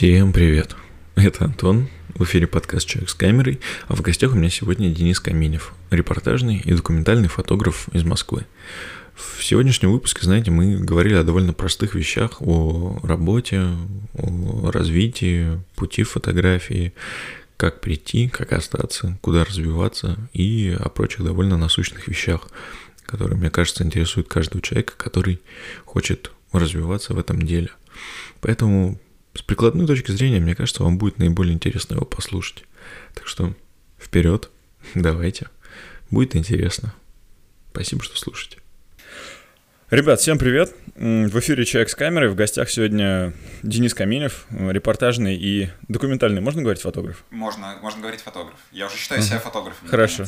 Всем привет! Это Антон, в эфире подкаст «Человек с камерой», а в гостях у меня сегодня Денис Каминев, репортажный и документальный фотограф из Москвы. В сегодняшнем выпуске, знаете, мы говорили о довольно простых вещах, о работе, о развитии, пути фотографии, как прийти, как остаться, куда развиваться и о прочих довольно насущных вещах, которые, мне кажется, интересуют каждого человека, который хочет развиваться в этом деле. Поэтому с прикладной точки зрения, мне кажется, вам будет наиболее интересно его послушать. Так что вперед, давайте. Будет интересно. Спасибо, что слушаете. Ребят, всем привет! В эфире «Человек с камерой». В гостях сегодня Денис Каминев, репортажный и документальный. Можно говорить фотограф? Можно, можно говорить фотограф. Я уже считаю себя фотографом. Хорошо.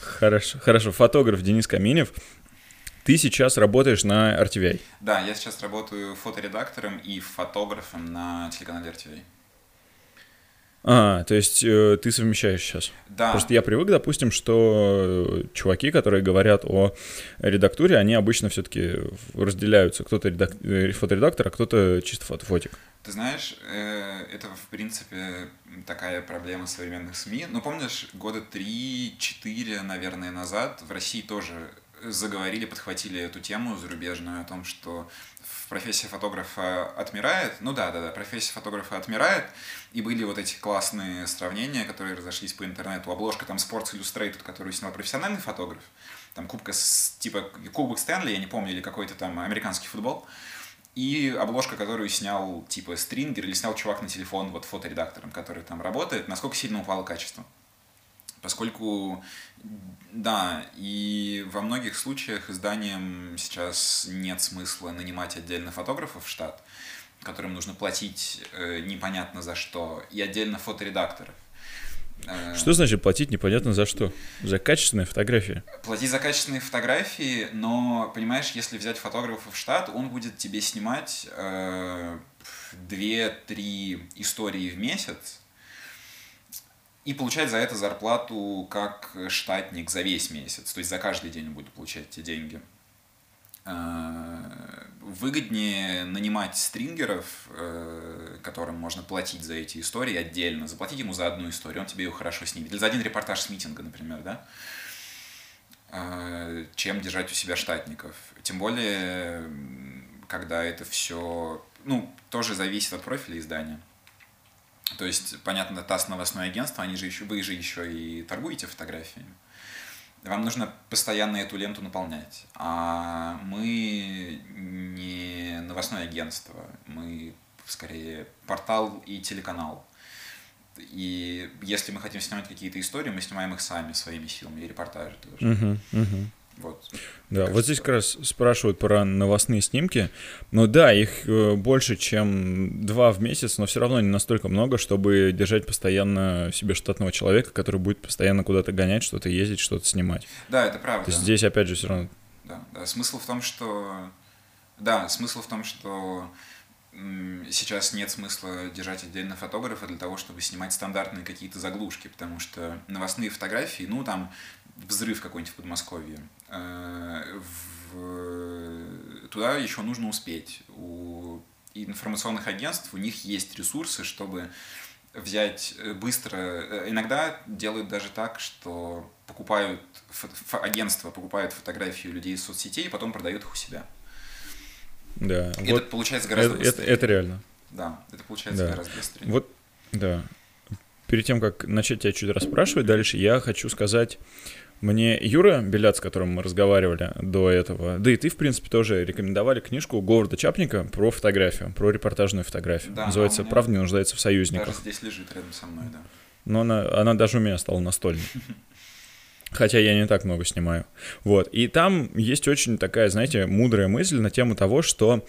Хорошо, хорошо. Фотограф Денис Каминев. Ты сейчас работаешь на RTVI. Да, я сейчас работаю фоторедактором и фотографом на телеканале RTVI. А, то есть э, ты совмещаешь сейчас? Да. Просто я привык, допустим, что э, чуваки, которые говорят о редактуре, они обычно все-таки разделяются. Кто-то редак... э, фоторедактор, а кто-то чисто фотофотик. Ты знаешь, э, это, в принципе, такая проблема современных СМИ. Ну, помнишь, года 3-4, наверное, назад в России тоже заговорили, подхватили эту тему зарубежную о том, что профессия фотографа отмирает. Ну да, да, да, профессия фотографа отмирает. И были вот эти классные сравнения, которые разошлись по интернету. Обложка там Sports Illustrated, которую снял профессиональный фотограф. Там кубка, с, типа Кубок Стэнли, я не помню, или какой-то там американский футбол. И обложка, которую снял типа стрингер или снял чувак на телефон вот фоторедактором, который там работает, насколько сильно упало качество. Поскольку да, и во многих случаях изданиям сейчас нет смысла нанимать отдельно фотографов в штат, которым нужно платить э, непонятно за что, и отдельно фоторедакторов. Э, что значит платить непонятно за что? За качественные фотографии? Платить за качественные фотографии, но, понимаешь, если взять фотографа в штат, он будет тебе снимать э, 2-3 истории в месяц, и получать за это зарплату как штатник за весь месяц. То есть за каждый день будет получать эти деньги. Э, выгоднее нанимать стрингеров, э, которым можно платить за эти истории отдельно, заплатить ему за одну историю, он тебе ее хорошо снимет. Или за один репортаж с митинга, например, да? Э, чем держать у себя штатников. Тем более, когда это все, ну, тоже зависит от профиля издания. То есть, понятно, ТАСС новостное агентство, они же еще, вы же еще и торгуете фотографиями. Вам нужно постоянно эту ленту наполнять. А мы не новостное агентство, мы скорее портал и телеканал. И если мы хотим снимать какие-то истории, мы снимаем их сами, своими силами, и репортажи тоже. Uh-huh, uh-huh. Вот. Да, кажется, вот здесь как раз спрашивают про новостные снимки. Ну да, их э, больше, чем два в месяц, но все равно не настолько много, чтобы держать постоянно себе штатного человека, который будет постоянно куда-то гонять, что-то ездить, что-то снимать. Да, это правда. То есть здесь опять же все равно. Да, да. Смысл в том, что. Да, смысл в том, что сейчас нет смысла держать отдельно фотографа для того, чтобы снимать стандартные какие-то заглушки, потому что новостные фотографии, ну, там, взрыв какой-нибудь в Подмосковье, в... туда еще нужно успеть. У информационных агентств у них есть ресурсы, чтобы взять э, быстро. Э, иногда делают даже так, что покупают агентство покупают фотографии людей из соцсетей и потом продают их у себя. Да. И вот это получается гораздо это, быстрее. Это, это реально. Да, это получается да. гораздо быстрее. Вот, да. Перед тем, как начать тебя чуть расспрашивать дальше, я хочу сказать мне Юра Беляц, с которым мы разговаривали до этого, да и ты, в принципе, тоже рекомендовали книжку Говарда Чапника про фотографию, про репортажную фотографию. Да, Называется «Правда не нуждается в союзниках». Даже здесь лежит рядом со мной, да. Но она, она даже у меня стала настольной. Хотя я не так много снимаю. Вот. И там есть очень такая, знаете, мудрая мысль на тему того, что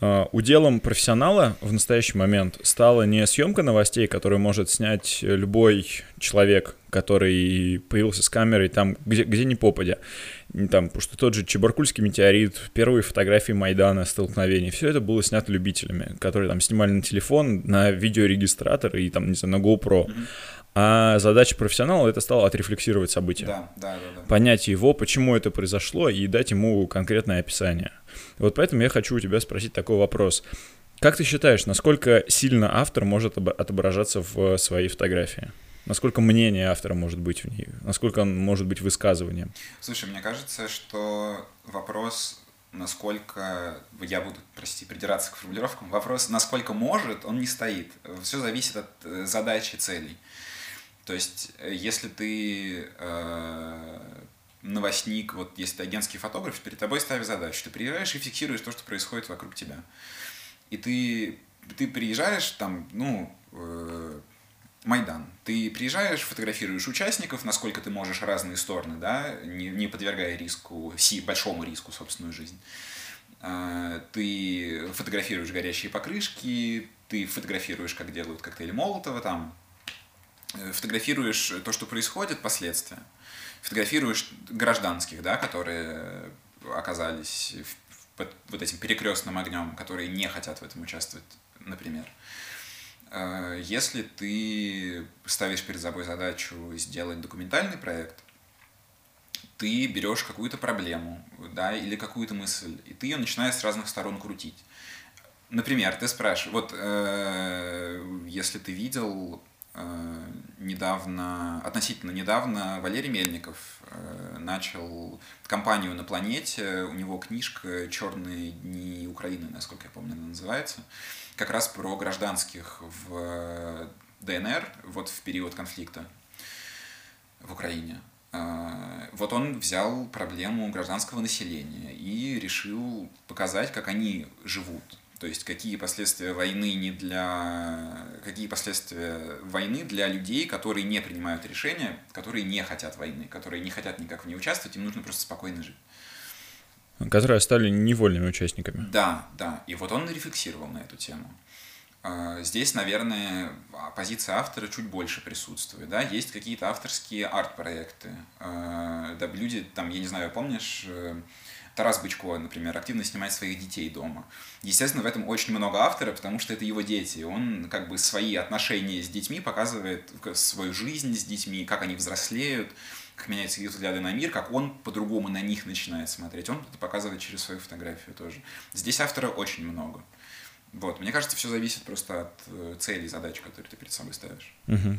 уделом профессионала в настоящий момент стала не съемка новостей, которую может снять любой человек, который появился с камерой там, где, где ни попадя. Там, что тот же Чебаркульский метеорит, первые фотографии Майдана, столкновений, все это было снято любителями, которые там снимали на телефон, на видеорегистратор и там, не знаю, на GoPro. Mm-hmm. А задача профессионала это стало отрефлексировать события. Да, да, да, да. Понять его, почему это произошло, и дать ему конкретное описание. Вот поэтому я хочу у тебя спросить такой вопрос. Как ты считаешь, насколько сильно автор может отображаться в своей фотографии? Насколько мнение автора может быть в ней? Насколько он может быть высказыванием? Слушай, мне кажется, что вопрос, насколько, я буду, прости, придираться к формулировкам, вопрос, насколько может, он не стоит. Все зависит от э, задачи целей. То есть, э, если ты э, новостник, вот если ты агентский фотограф, перед тобой ставят задачу, ты приезжаешь и фиксируешь то, что происходит вокруг тебя. И ты, ты приезжаешь там, ну, э, Майдан. Ты приезжаешь, фотографируешь участников, насколько ты можешь разные стороны, да, не, не подвергая риску, си, большому риску собственную жизнь. Э, ты фотографируешь горящие покрышки, ты фотографируешь, как делают коктейли Молотова там, фотографируешь то, что происходит, последствия фотографируешь гражданских, да, которые оказались под вот этим перекрестным огнем, которые не хотят в этом участвовать, например. Э, если ты ставишь перед собой задачу сделать документальный проект, ты берешь какую-то проблему, да, или какую-то мысль, и ты ее начинаешь с разных сторон крутить. Например, ты спрашиваешь, вот э, если ты видел Э, недавно, относительно недавно Валерий Мельников э, начал компанию на планете, у него книжка «Черные дни Украины», насколько я помню, она называется, как раз про гражданских в ДНР, вот в период конфликта в Украине. Э, вот он взял проблему гражданского населения и решил показать, как они живут то есть какие последствия войны не для какие последствия войны для людей, которые не принимают решения, которые не хотят войны, которые не хотят никак в ней участвовать, им нужно просто спокойно жить. Которые стали невольными участниками. Да, да. И вот он рефлексировал на эту тему. А, здесь, наверное, позиция автора чуть больше присутствует. Да? Есть какие-то авторские арт-проекты. А, да, люди, там, я не знаю, помнишь, э, Тарас Бычко, например, активно снимает своих детей дома. Естественно, в этом очень много автора, потому что это его дети. Он как бы свои отношения с детьми показывает, свою жизнь с детьми, как они взрослеют, как меняются их взгляды на мир, как он по-другому на них начинает смотреть. Он это показывает через свою фотографию тоже. Здесь автора очень много. Вот, мне кажется, все зависит просто от э, целей, задач, которые ты перед собой ставишь. Угу.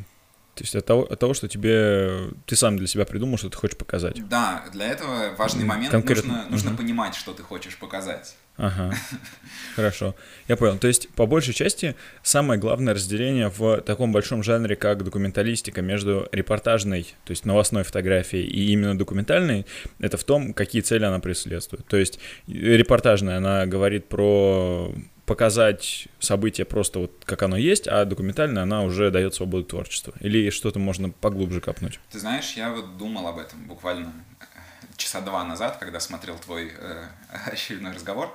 То есть от того, от того, что тебе ты сам для себя придумал, что ты хочешь показать. Да, для этого важный момент Конкретно. нужно, нужно угу. понимать, что ты хочешь показать. Ага. Хорошо. Я понял. То есть, по большей части, самое главное разделение в таком большом жанре, как документалистика, между репортажной, то есть новостной фотографией и именно документальной, это в том, какие цели она преследует. То есть, репортажная, она говорит про показать событие просто вот как оно есть, а документально она уже дает свободу творчества? Или что-то можно поглубже копнуть? Ты знаешь, я вот думал об этом буквально часа два назад, когда смотрел твой э, очередной разговор.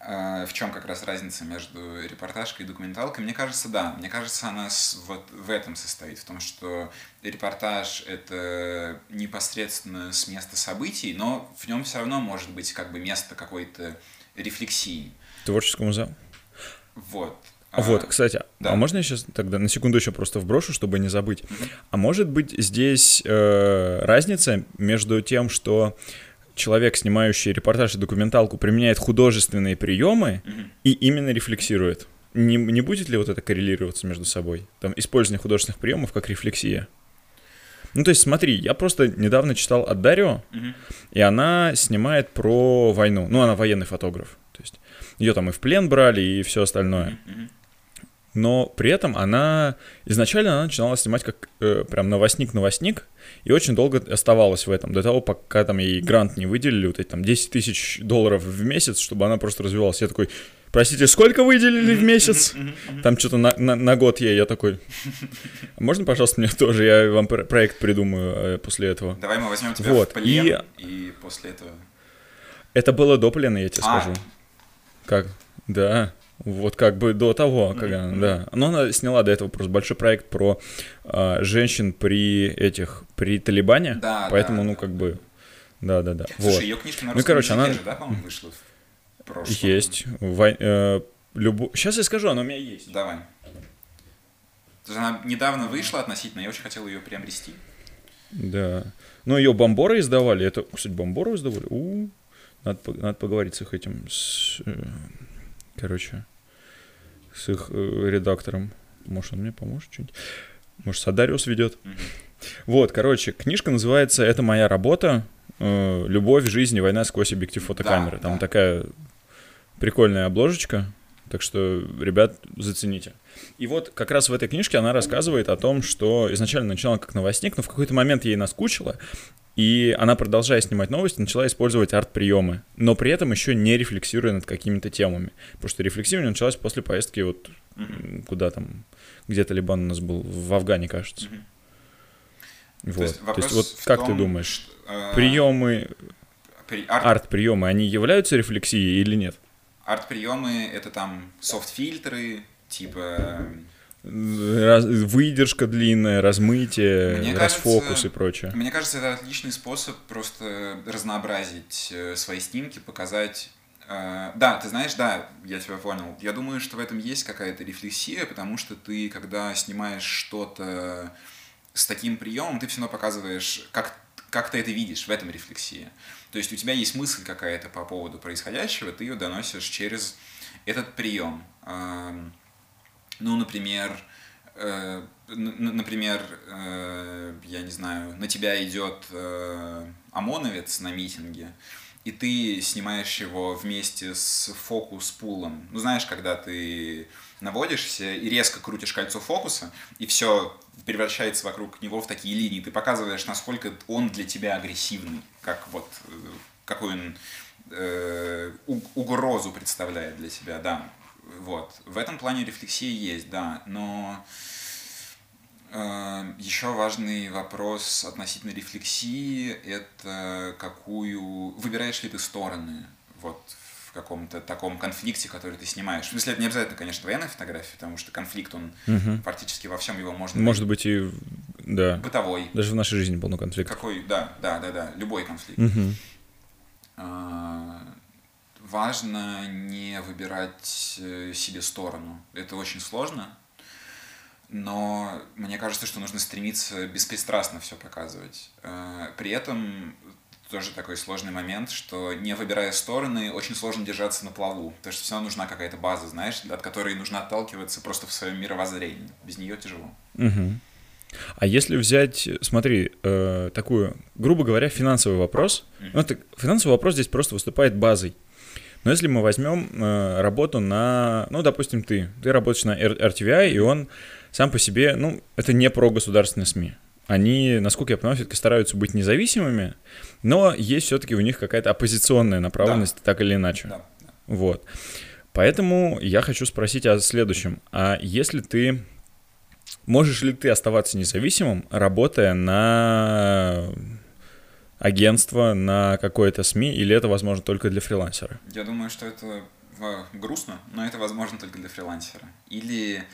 Э, в чем как раз разница между репортажкой и документалкой? Мне кажется, да. Мне кажется, она с, вот в этом состоит, в том, что репортаж — это непосредственно с места событий, но в нем все равно может быть как бы место какой-то рефлексии. Творческому залу. Вот. А, вот, кстати, а да. а можно я сейчас тогда на секунду еще просто вброшу, чтобы не забыть? А может быть здесь э, разница между тем, что человек, снимающий репортаж и документалку, применяет художественные приемы и именно рефлексирует? Не, не будет ли вот это коррелироваться между собой? Там использование художественных приемов как рефлексия? Ну, то есть, смотри, я просто недавно читал от Дарио, и она снимает про войну. Ну, она военный фотограф. Ее там и в плен брали, и все остальное. Но при этом она изначально она начинала снимать как э, прям новостник-новостник, и очень долго оставалась в этом, до того, пока там ей грант не выделили, вот эти там 10 тысяч долларов в месяц, чтобы она просто развивалась. Я такой, простите, сколько выделили в месяц? Там что-то на, на, на год ей, я такой, «А можно, пожалуйста, мне тоже, я вам проект придумаю э, после этого. Давай мы возьмем тебя вот. в плен, и... и после этого... Это было до плена, я тебе а, скажу. Как? Да. Вот как бы до того, когда, mm-hmm. да. Но она сняла до этого просто большой проект про а, женщин при этих, при Талибане. Да, поэтому, да, ну, как бы, да, да, да. Слушай, вот. ее книжка на ну, короче, она... же, да, по-моему, вышла в прошлом? Есть. Вой... Э, любу... Сейчас я скажу, она у меня есть. Давай. То есть она недавно вышла относительно, я очень хотел ее приобрести. Да. Ну, ее Бомбора издавали. Это, кстати, Бомбору издавали? У-у-у. Надо, надо поговорить с их этим, с, э, короче, с их э, редактором. Может, он мне поможет что-нибудь? Может, Садариус ведет? Вот, короче, книжка называется «Это моя работа. э, Любовь, жизнь и война сквозь объектив фотокамеры». Да, Там да. такая прикольная обложечка, так что, ребят, зацените. И вот как раз в этой книжке она рассказывает о том, что изначально начала как новостник, но в какой-то момент ей наскучило, и она, продолжая снимать новости, начала использовать арт-приемы, но при этом еще не рефлексируя над какими-то темами. Потому что рефлексирование началось после поездки вот куда там, где Талибан у нас был, в Афгане, кажется. Вот. То есть вопрос вот в как ты том, думаешь, что, э, приемы, при- арт- арт-приемы, они являются рефлексией или нет? Арт-приемы — это там софт-фильтры, типа... Раз- выдержка длинная, размытие, Мне расфокус кажется, и прочее. Мне кажется, это отличный способ просто разнообразить э, свои снимки, показать... э, Да, ты знаешь, да, я тебя понял. Я думаю, что в этом есть какая-то рефлексия, потому что ты, когда снимаешь что-то с таким приемом, ты все равно показываешь, как, как ты это видишь, в этом рефлексия. То есть у тебя есть мысль какая-то по поводу происходящего, ты ее доносишь через этот прием. Ну, например, э, например, э, я не знаю, на тебя идет э, ОМОНовец на митинге, и ты снимаешь его вместе с фокус-пулом. Ну, знаешь, когда ты наводишься и резко крутишь кольцо фокуса, и все превращается вокруг него в такие линии. Ты показываешь, насколько он для тебя агрессивный, как вот э, какую он э, угрозу представляет для тебя, да. Вот. В этом плане рефлексия есть, да, но э, еще важный вопрос относительно рефлексии – это какую... Выбираешь ли ты стороны вот в каком-то таком конфликте, который ты снимаешь. В смысле, это не обязательно, конечно, военная фотография, потому что конфликт, он Мгм. практически во всем его можно Может быть и, да, бытовой. даже в нашей жизни полно конфликтов. Какой, да, да, да, да, любой конфликт. А, важно не выбирать э, себе сторону. Это очень сложно, но мне кажется, что нужно стремиться беспристрастно все показывать. Э, При этом тоже такой сложный момент, что не выбирая стороны, очень сложно держаться на плаву, потому что все равно нужна какая-то база, знаешь, от которой нужно отталкиваться просто в своем мировоззрении. Без нее тяжело. Мгм. А если взять, смотри, э, такую, грубо говоря, финансовый вопрос, Мгм. ну, это, финансовый вопрос здесь просто выступает базой. Но если мы возьмем э, работу на, ну, допустим, ты, ты работаешь на RTVI, и он сам по себе, ну, это не про государственные СМИ. Они, насколько я понимаю, все-таки стараются быть независимыми, но есть все-таки у них какая-то оппозиционная направленность, так или иначе. Да, да. Вот. Поэтому я хочу спросить о следующем. А если ты... Можешь ли ты оставаться независимым, работая на агентство, на какое-то СМИ, или это возможно только для фрилансера? Я думаю, что это э, грустно, но это возможно только для фрилансера. Или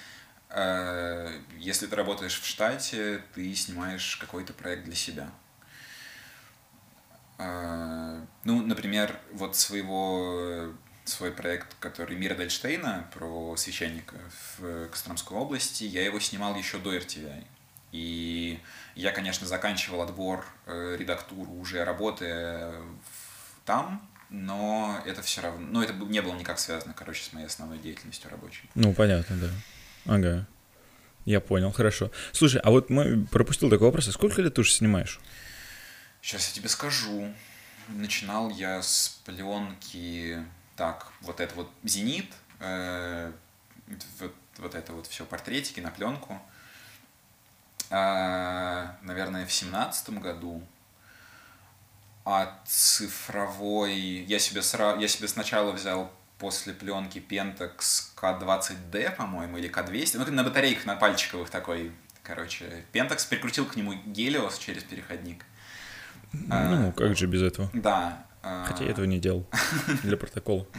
э, если ты работаешь в штате, ты снимаешь какой-то проект для себя. Э, ну, например, вот своего свой проект, который Мира Дальштейна про священника в Костромской области, я его снимал еще до RTVI. И я, конечно, заканчивал отбор, э, редактуру уже работая в- там, но это все равно, ну, это не было никак связано, короче, с моей основной деятельностью рабочей. Ну, понятно, да. Ага. Я понял, хорошо. Слушай, а вот мы пропустил такой вопрос. А сколько лет ты уже снимаешь? Сейчас я тебе скажу. Начинал я с пленки, так, вот это вот «Зенит», э, вот, вот это вот все портретики на пленку. А, наверное, в семнадцатом году. А цифровой... Я себе, сра... я себе сначала взял после пленки Pentax K20D, по-моему, или K200. Ну, на батарейках, на пальчиковых такой, короче. Pentax прикрутил к нему Гелиос через переходник. А, Ну, как же без этого? Да. а, Хотя я этого не делал для протокола.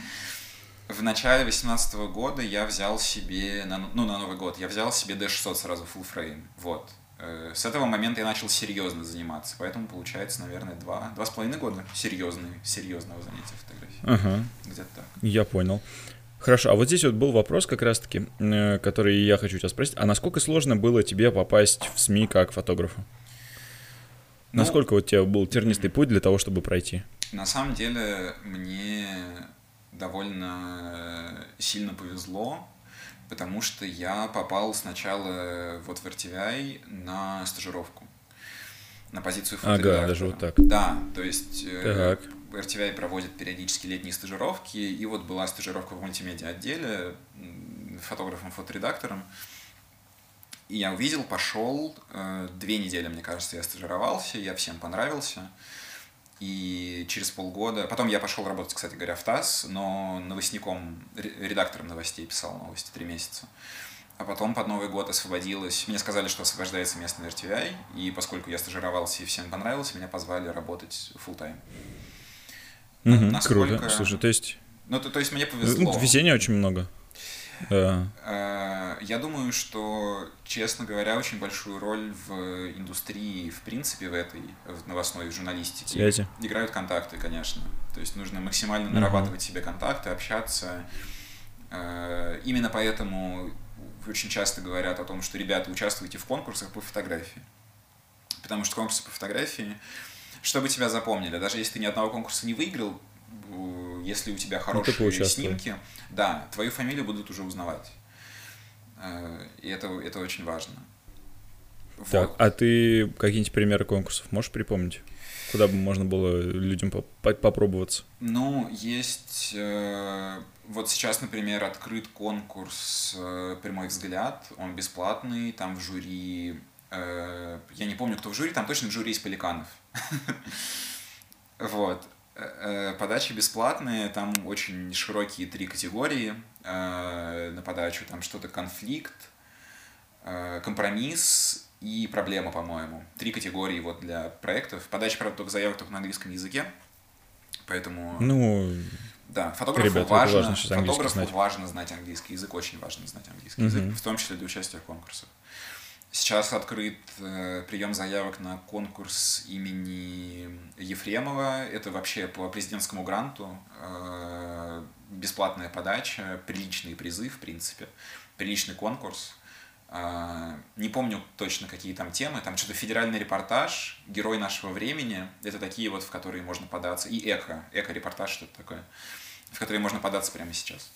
В начале 2018 года я взял себе, на, ну, на Новый год, я взял себе D600 сразу full frame. Вот. Э, С этого момента я начал серьезно заниматься, поэтому получается, наверное, два, два с половиной года серьезный, серьезного занятия фотографией. Ага. Где-то так. Я понял. Хорошо, а вот здесь вот был вопрос как раз-таки, э, который я хочу тебя спросить. А насколько сложно было тебе попасть в СМИ как фотографу? Ну, Насколько вот у тебя был тернистый путь для того, чтобы пройти? На самом деле мне довольно сильно повезло, потому что я попал сначала вот в RTVI на стажировку, на позицию фоторедактора. Ага, даже вот так. Да, то есть э, так. RTVI проводит периодически летние стажировки, и вот была стажировка в мультимедиа отделе фотографом-фоторедактором. И я увидел, пошел, э, две недели, мне кажется, я стажировался, я всем понравился. И через полгода... Потом я пошел работать, кстати говоря, в ТАСС, но новостником, редактором новостей писал новости три месяца. А потом под Новый год освободилось. Мне сказали, что освобождается место на RTVI, и поскольку я стажировался и всем понравилось, меня позвали работать full time. Угу, Насколько... Круто. Слушай, то есть... Ну, то, то есть мне повезло. Ну, везения очень много. Да. Э, я думаю, что, честно говоря, очень большую роль в индустрии, в принципе, в этой, в новостной журналистике Связи. играют контакты, конечно. То есть нужно максимально нарабатывать себе контакты, общаться. Э, именно поэтому очень часто говорят о том, что, ребята, участвуйте в конкурсах по фотографии. Потому что конкурсы по фотографии, чтобы тебя запомнили, даже если ты ни одного конкурса не выиграл, если у тебя ну, хорошие снимки, да, твою фамилию будут уже узнавать. Э, и это, это очень важно. Так, вот. а ты какие-нибудь примеры конкурсов можешь припомнить? Куда бы можно было людям попробоваться? Ну, есть... Э, вот сейчас, например, открыт конкурс э, «Прямой взгляд». Он бесплатный, там в жюри... Я не помню, кто в жюри, там точно в жюри есть Пеликанов. Вот. Э, подачи бесплатные, там очень широкие три категории э, на подачу. Там что-то конфликт, э, компромисс и проблема, по-моему. Три категории вот для проектов. Подача, правда, только заявок только на английском языке. Поэтому... Ну, да, фотографу ребята, важно, важно фотографу знать. важно знать английский язык, очень важно знать английский угу. язык, в том числе для участия в конкурсах. Сейчас открыт э, прием заявок на конкурс имени Ефремова. Это вообще по президентскому гранту. Э, бесплатная подача, приличные призы, в принципе. Приличный конкурс. Э, не помню точно, какие там темы. Там что-то федеральный репортаж, герой нашего времени. Это такие вот, в которые можно податься. И эко. Эко-репортаж, что-то такое. В которые можно податься прямо сейчас.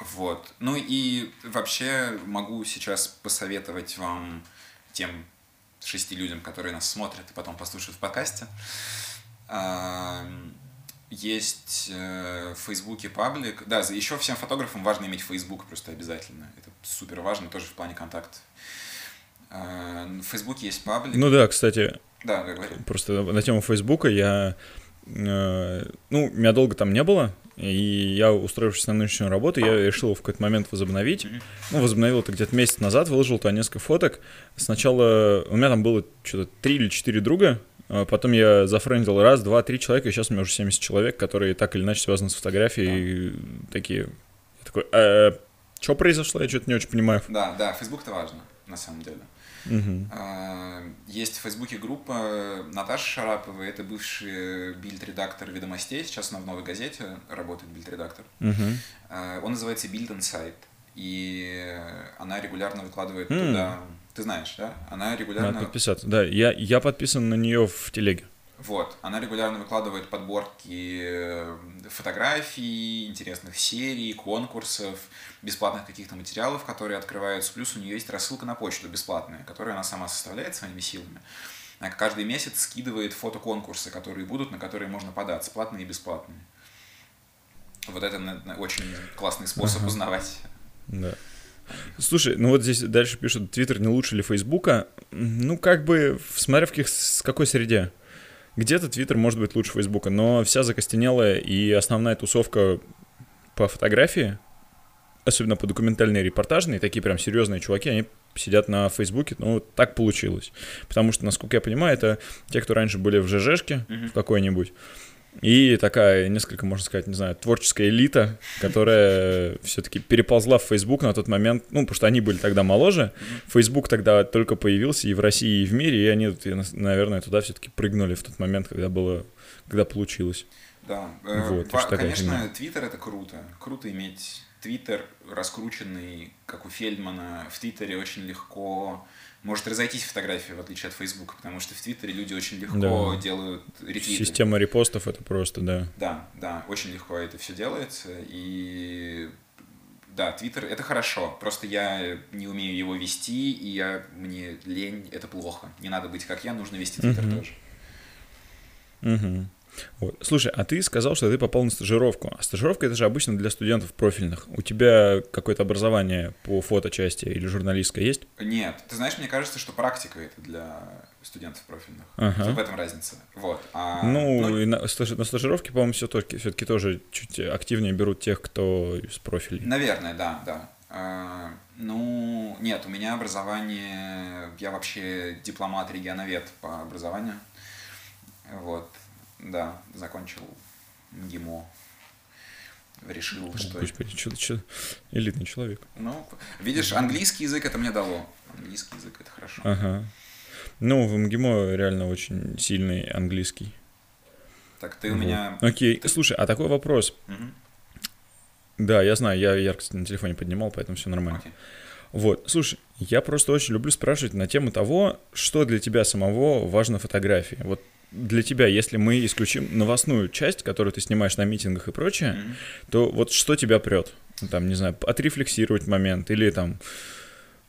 Вот. Ну и вообще могу сейчас посоветовать вам тем шести людям, которые нас смотрят и потом послушают в подкасте. Есть э, в Фейсбуке паблик. Да, еще всем фотографам важно иметь Фейсбук просто обязательно. Это супер важно тоже в плане контактов. В Фейсбуке есть паблик. Ну да, кстати. Да, говори. Просто на тему Фейсбука я... Э, ну, меня долго там не было, и я, устроившись на нынешнюю работу, я решил в какой-то момент возобновить. Ну, возобновил это где-то месяц назад, выложил туда несколько фоток. Сначала у меня там было что-то три или четыре друга, а потом я зафрендил раз, два, три человека, и сейчас у меня уже 70 человек, которые так или иначе связаны с фотографией, да. такие... Я такой, э, что произошло? Я что-то не очень понимаю. Да, да, Facebook это важно, на самом деле. Угу. Есть в Фейсбуке группа Наташи Шараповой, это бывший бильд-редактор «Ведомостей», сейчас она в «Новой газете» работает бильд-редактор. Угу. Он называется «Build Insight», и она регулярно выкладывает mm. туда... Ты знаешь, да? Она регулярно... Надо подписаться, да. Я, я подписан на нее в телеге. Вот, она регулярно выкладывает подборки э, фотографий, интересных серий, конкурсов, бесплатных каких-то материалов, которые открываются. Плюс у нее есть рассылка на почту бесплатная, которую она сама составляет своими силами. Она каждый месяц скидывает фотоконкурсы, которые будут, на которые можно податься, платные и бесплатные. Вот это очень классный способ ага. узнавать. Да. Слушай, ну вот здесь дальше пишут, Твиттер не лучше ли Фейсбука? Ну, как бы, смотря в каких, с какой среде. Где-то Твиттер может быть лучше Фейсбука, но вся закостенелая и основная тусовка по фотографии, особенно по документальной репортажной, такие прям серьезные чуваки, они сидят на Фейсбуке, ну, так получилось. Потому что, насколько я понимаю, это те, кто раньше были в ЖЖшке mm-hmm. в какой-нибудь, и такая, несколько, можно сказать, не знаю, творческая элита, которая все-таки переползла в Facebook на тот момент, ну, потому что они были тогда моложе. Facebook тогда только появился и в России, и в мире, и они, наверное, туда все-таки прыгнули в тот момент, когда было, когда получилось. Да, э, вот, Во, конечно, Твиттер это круто. Круто иметь Твиттер раскрученный, как у Фельдмана. В Твиттере очень легко может разойтись фотография, в отличие от Фейсбука, потому что в Твиттере люди очень легко да. делают ретвиты. Система репостов это просто, да. Да, да, очень легко это все делается, и да, Твиттер это хорошо, просто я не умею его вести, и я, мне лень, это плохо. Не надо быть как я, нужно вести Твиттер Мгм. тоже. Угу. Вот. Слушай, а ты сказал, что ты попал на стажировку. А стажировка это же обычно для студентов профильных. У тебя какое-то образование по фоточасти или журналистское есть? Нет, ты знаешь, мне кажется, что практика это для студентов профильных. Ага. В этом разница. Вот. А, ну, и на, стаж- на стажировке, по-моему, все все-таки тоже чуть активнее берут тех, кто из профилей. Наверное, да, да. А, ну, нет, у меня образование, я вообще дипломат-регионовед по образованию. Вот, да, закончил ГИМО. Решил, что... Господи, чё- чё- элитный человек. Ну, видишь, английский язык это мне дало. Английский язык это хорошо. Ага. Ну, в МГИМО реально очень сильный английский. Так ты у Вот. меня... Окей, слушай, а такой вопрос. Мгм, Да, я знаю, я яркость на телефоне поднимал, поэтому все нормально. окей. Вот, слушай, я просто очень люблю спрашивать на тему того, что для тебя самого важно в фотографии. Вот для тебя, если мы исключим новостную часть, которую ты снимаешь на митингах и прочее, Мгм. то вот что тебя прет? Ну, Там, не знаю, отрефлексировать момент или там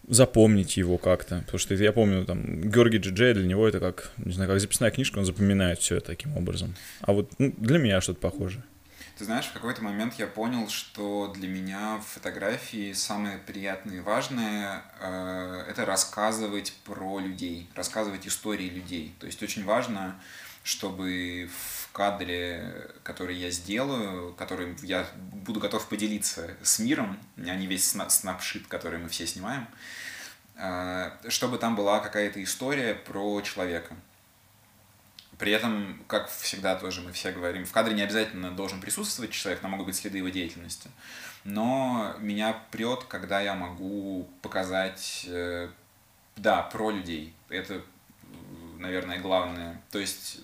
запомнить его как-то. Потому что я помню, там, Георгий Джиджей, для него это как, не знаю, как записная книжка, он запоминает все таким образом. А вот ну, для меня что-то похоже. Ты знаешь, в какой-то момент я понял, что для меня в фотографии самое приятное и важное э, это рассказывать про людей, рассказывать истории людей. То есть очень важно, чтобы в кадре, который я сделаю, которым я буду готов поделиться с миром, а не весь сна- снапшит, который мы все снимаем, э, чтобы там была какая-то история про человека. При этом, как всегда тоже мы все говорим, в кадре не обязательно должен присутствовать человек, но могут быть следы его деятельности. Но меня прет, когда я могу показать, э, да, про людей. Это, наверное, главное. То есть,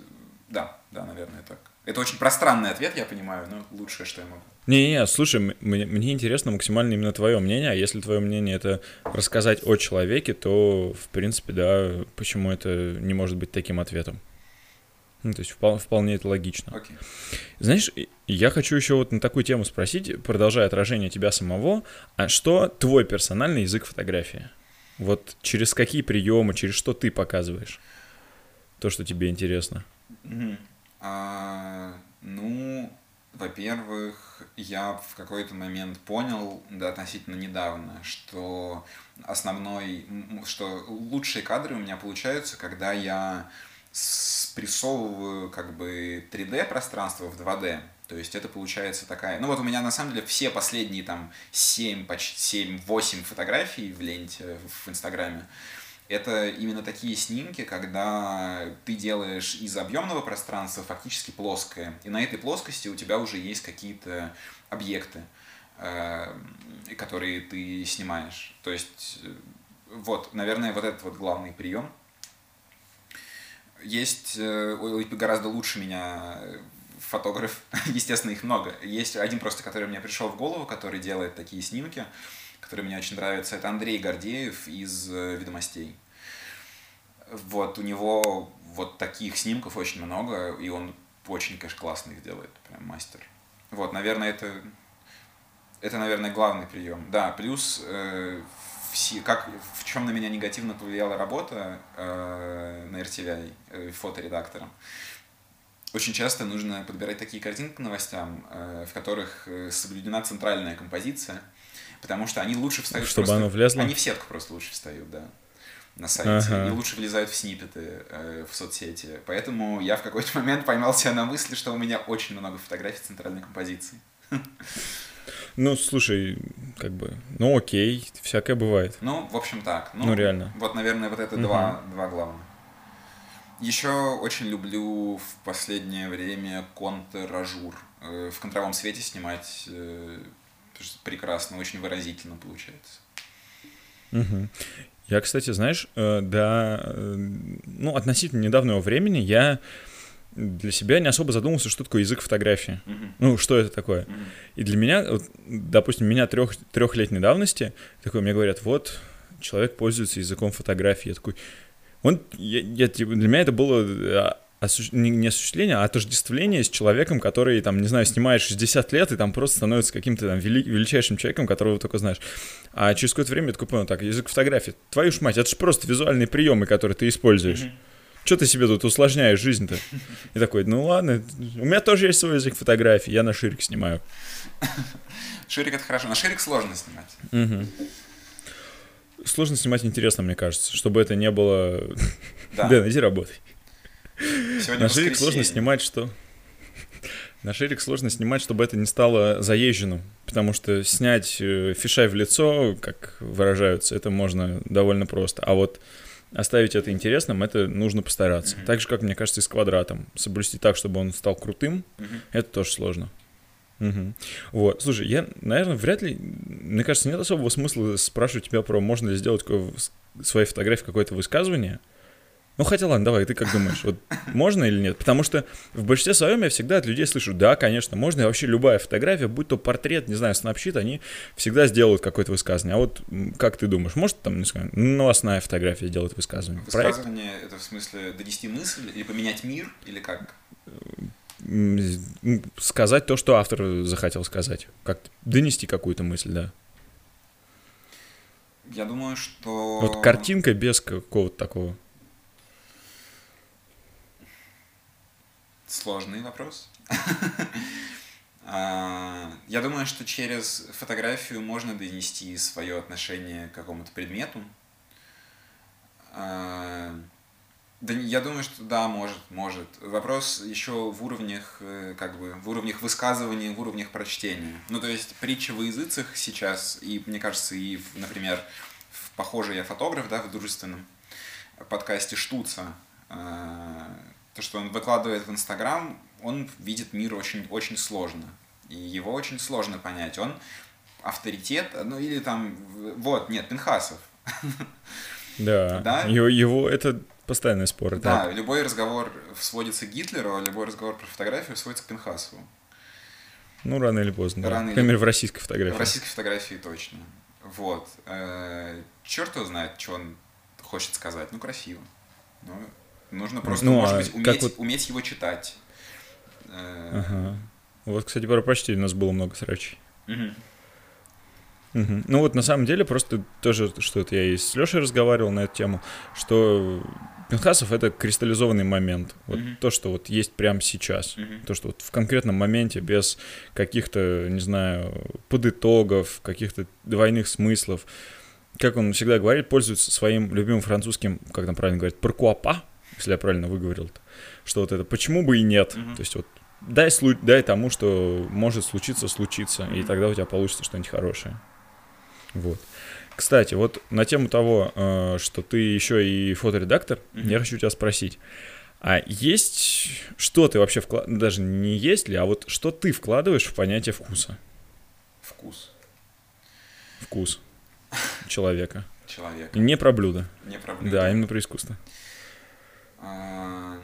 да, да, наверное, так. Это очень пространный ответ, я понимаю, но лучшее, что я могу. Не-не, слушай, мне, мне интересно максимально именно твое мнение, а если твое мнение это рассказать о человеке, то, в принципе, да, почему это не может быть таким ответом? Ну, то есть впол- вполне это логично. Окей. Знаешь, я хочу еще вот на такую тему спросить, продолжая отражение тебя самого, а что твой персональный язык фотографии? Вот через какие приемы, через что ты показываешь то, что тебе интересно? Мгм. А, ну, во-первых, я в какой-то момент понял, да, относительно недавно, что основной, что лучшие кадры у меня получаются, когда я спрессовываю как бы 3D пространство в 2D. То есть это получается такая... Ну вот у меня на самом деле все последние там 7, почти 7-8 фотографий в ленте в Инстаграме, это именно такие снимки, когда ты делаешь из объемного пространства фактически плоское. И на этой плоскости у тебя уже есть какие-то объекты, э, которые ты снимаешь. То есть, э, вот, наверное, вот этот вот главный прием. Есть э, гораздо лучше меня э, фотограф, естественно, их много. Есть один просто, который мне пришел в голову, который делает такие снимки, который мне очень нравится. Это Андрей Гордеев из э, «Ведомостей». Вот, у него вот таких снимков очень много, и он очень, конечно, классно их делает, прям мастер. Вот, наверное, это, это наверное, главный прием. Да, плюс, э, все, как, в чем на меня негативно повлияла работа э, на RTVI э, фоторедактором. Очень часто нужно подбирать такие картинки к новостям, э, в которых э, соблюдена центральная композиция, потому что они лучше встают Чтобы просто- оно влезло? Они в сетку просто лучше встают, да на сайте Ага. и лучше влезают в снипеты э, в соцсети. Поэтому я в какой-то момент поймал себя на мысли, что у меня очень много фотографий центральной композиции. Ну, слушай, как бы, ну окей, всякое бывает. Ну, в общем так. Ну, реально. Вот, наверное, вот это Мгм. два, два главных. Еще очень люблю в последнее время контражур. Э, В контровом свете снимать э, прекрасно, очень выразительно получается. Мгм. Я, кстати, знаешь, э, э, ну, относительно недавнего времени я для себя не особо задумался, что такое язык фотографии. Мгм. Ну, что это такое? Мгм. И для меня, вот, допустим, меня трех, трехлетней давности, такой, мне говорят, вот, человек пользуется языком фотографии. Я такой, он, я, я, типа, для меня это было э, осу... не, не осуществление, а отождествление с человеком, который, там, не знаю, снимает 60 лет и там просто становится каким-то там вели... величайшим человеком, которого только знаешь. А через какое-то время я такой понял, так, язык фотографии, твою ж мать, это же просто визуальные приемы, которые ты используешь. Mm-hmm. Что ты себе тут усложняешь жизнь-то? И такой, ну ладно, у меня тоже есть свой язык фотографии, я на ширик снимаю. Ширик это хорошо, на ширик сложно снимать. Угу. Сложно снимать интересно, мне кажется, чтобы это не было... Да, да иди работай. Сегодня на ширик сложно снимать, что... На ширик сложно снимать, чтобы это не стало заезженным, потому что снять э, фишай в лицо, как выражаются, это можно довольно просто. А вот оставить это интересным, это нужно постараться. Mm-hmm. Так же, как, мне кажется, и с квадратом. Соблюсти так, чтобы он стал крутым, mm-hmm. это тоже сложно. Угу. Вот, слушай, я, наверное, вряд ли, мне кажется, нет особого смысла спрашивать тебя про, можно ли сделать в своей фотографии какое-то высказывание, ну, хотя ладно, давай, ты как думаешь, вот можно или нет? Потому что в большинстве своем я всегда от людей слышу, да, конечно, можно, и вообще любая фотография, будь то портрет, не знаю, снапщит, они всегда сделают какое-то высказывание. А вот как ты думаешь, может там, не знаю, новостная фотография делать высказывание? Высказывание Проект? это в смысле донести мысль или поменять мир, или как? Сказать то, что автор захотел сказать. Как донести какую-то мысль, да. Я думаю, что... Вот картинка без какого-то такого Сложный вопрос. А, я думаю, что через фотографию можно донести свое отношение к какому-то предмету. А, да, я думаю, что да, может, может. Вопрос еще в уровнях, э, как бы, в уровнях высказывания, в уровнях прочтения. Ну, то есть притча в языцах сейчас, и, мне кажется, и, например, в «Похожий я фотограф», да, в дружественном подкасте Штуца, а, то, что он выкладывает в Инстаграм, он видит мир очень, очень сложно. И его очень сложно понять. Он авторитет, ну или там, вот, нет, Пинхасов. Да, да? Его, его это постоянный спор. Да, так. любой разговор сводится к Гитлеру, а любой разговор про фотографию сводится к Пинхасову. Ну, рано или поздно. Рано да. или... Например, в российской фотографии. В российской фотографии точно. Вот. Э, черт его знает, что он хочет сказать. Ну, красиво. Ну, Нужно просто, ну, может а быть, уметь, вот... уметь его читать. Э, ага. Вот, кстати, про прочтение у нас было много срачей. Угу. Угу. Ну вот на самом деле просто тоже что-то я и с Лешей разговаривал на эту тему, что Пинхасов это кристаллизованный момент. Вот mm то, что вот есть прямо сейчас. mm То, что вот в конкретном моменте, без каких-то, не знаю, подытогов, каких-то двойных смыслов. Как он всегда говорит, пользуется своим любимым французским, как там правильно говорить, паркуапа, если я правильно выговорил, что вот это почему бы и нет. Mm-hmm. То есть вот дай, слу- дай тому, что может случиться, случиться, mm-hmm. и тогда у тебя получится что-нибудь хорошее. Вот. Кстати, вот на тему того, э, что ты еще и фоторедактор, mm-hmm. я хочу тебя спросить. А есть, что ты вообще вкладываешь, даже не есть ли, а вот что ты вкладываешь в понятие вкуса? Вкус. Вкус человека. Человека. Не про блюдо. Не про блюдо. Да, именно про искусство. А,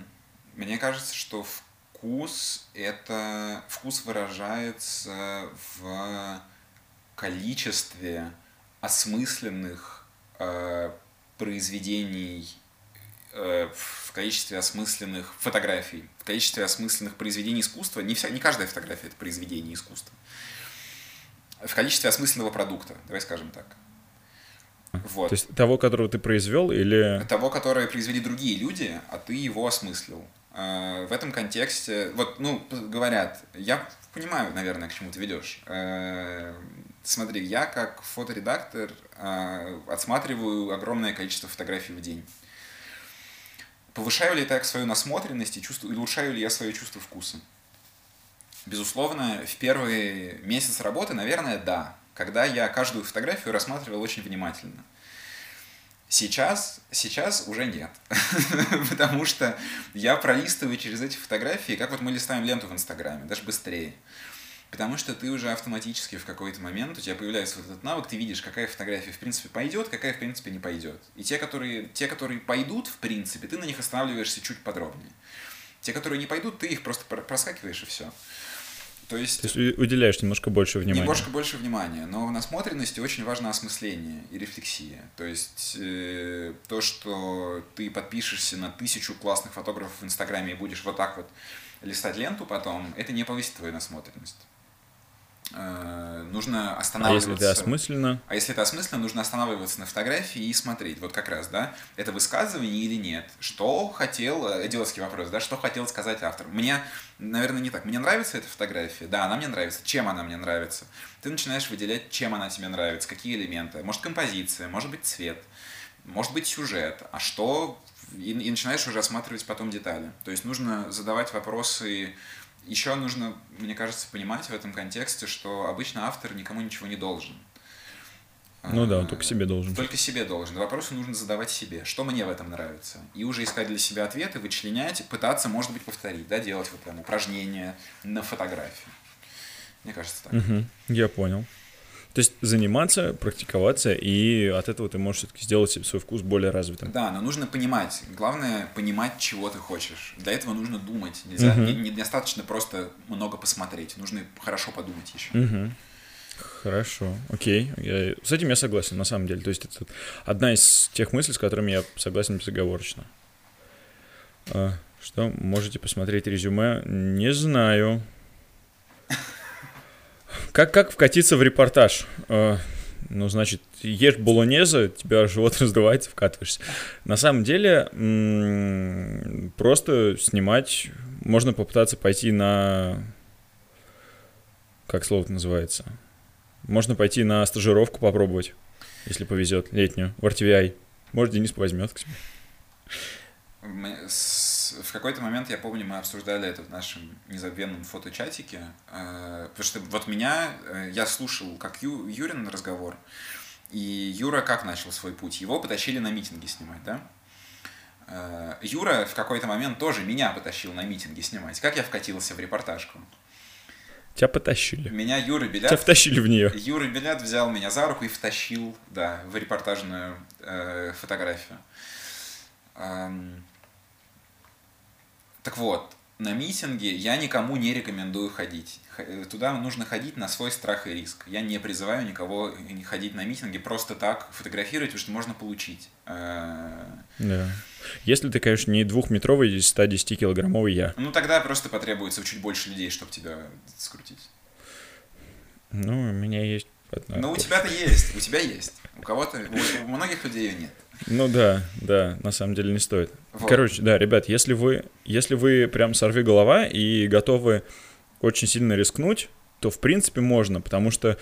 мне кажется, что вкус это вкус выражается в количестве осмысленных э, произведений, э, в количестве осмысленных фотографий, в количестве осмысленных произведений искусства. Не, вся, не каждая фотография это произведение искусства. В количестве осмысленного продукта, давай скажем так. Вот. То есть того, которого ты произвел, или... Того, которое произвели другие люди, а ты его осмыслил. Э, в этом контексте, вот, ну, говорят, я понимаю, наверное, к чему ты ведешь. Э, смотри, я как фоторедактор э, отсматриваю огромное количество фотографий в день. Повышаю ли так свою насмотренность и чувствую, улучшаю ли я свое чувство вкуса? Безусловно, в первый месяц работы, наверное, да когда я каждую фотографию рассматривал очень внимательно. Сейчас, сейчас уже нет. Потому что я пролистываю через эти фотографии, как вот мы листаем ленту в Инстаграме, даже быстрее. Потому что ты уже автоматически в какой-то момент, у тебя появляется вот этот навык, ты видишь, какая фотография в принципе пойдет, какая в принципе не пойдет. И те, которые, те, которые пойдут, в принципе, ты на них останавливаешься чуть подробнее. Те, которые не пойдут, ты их просто проскакиваешь и все. То есть, То есть уделяешь немножко больше внимания. немножко больше внимания, но в насмотренности очень важно осмысление и рефлексия. То есть э, то, что ты подпишешься на тысячу классных фотографов в Инстаграме и будешь вот так вот листать ленту потом, это не повысит твою насмотренность. Э, нужно А останавливаться. если ты осмысленно, А если это осмысленно, нужно останавливаться на фотографии и смотреть, вот как раз, да, это высказывание или нет. Что хотел, э, идиотский вопрос, да, что хотел сказать автор. Мне, наверное, не так. Мне нравится эта фотография, да, она мне нравится. Чем она мне нравится? Ты начинаешь выделять, чем она тебе нравится, какие элементы. Может, композиция, может быть, цвет, может быть, сюжет. А что... И, и начинаешь уже осматривать потом детали. То есть нужно задавать вопросы еще нужно, мне кажется, понимать в этом контексте, что обычно автор никому ничего не должен. ну да, он А, только себе должен. Только себе должен. Вопросы нужно задавать себе. Что мне в этом нравится? И уже искать для себя ответы, вычленять, пытаться, может быть, повторить, да, делать вот прям упражнения на фотографии. Мне кажется так. Мгм, я понял. То есть заниматься, практиковаться, и от этого ты можешь все-таки сделать себе свой вкус более развитым. Да, но нужно понимать. Главное понимать, чего ты хочешь. Для этого нужно думать. Нельзя, Мгм. не- недостаточно просто много посмотреть. Нужно хорошо подумать еще. Мгм. Хорошо, окей. Я- с этим я согласен, на самом деле. То есть это одна из тех мыслей, с которыми я согласен безоговорочно. А, что, можете посмотреть резюме? Не знаю. Как, как вкатиться в репортаж? А, ну, значит, ешь болонеза, тебя живот раздувается, вкатываешься. На самом деле, м, просто снимать... Можно попытаться пойти на... Как слово называется? Можно пойти на стажировку попробовать, если повезет, летнюю, в RTVI. Может, Денис возьмет к себе. В какой-то момент, я помню, мы обсуждали это в нашем незабвенном фоточатике, э, потому что вот меня, э, я слушал как Ю, Юрин разговор, и Юра как начал свой путь? Его потащили на митинги снимать, да? Э, Юра в какой-то момент тоже меня потащил на митинги снимать. Как я вкатился в репортажку? Тебя потащили. Меня Юра Тебя Белят... втащили в нее. Юра Белят взял меня за руку и втащил, да, в репортажную э, фотографию. Ам, Так вот, на митинги я никому не рекомендую ходить. Э, Туда нужно ходить на свой страх и риск. Я не призываю никого не ходить на митинги просто так фотографировать, потому что можно получить. Э, Да. Если ты, конечно, не двухметровый, 110-килограммовый я. Ну, тогда просто потребуется чуть больше людей, чтобы тебя скрутить. Ну, у меня есть... одна Но у тебя-то есть, у тебя есть. У кого-то, у, у многих людей ее нет. Ну да, да, на самом деле не стоит. Вот. Короче, да, ребят, если вы, если вы прям сорви голова и готовы очень сильно рискнуть, то в принципе можно, потому что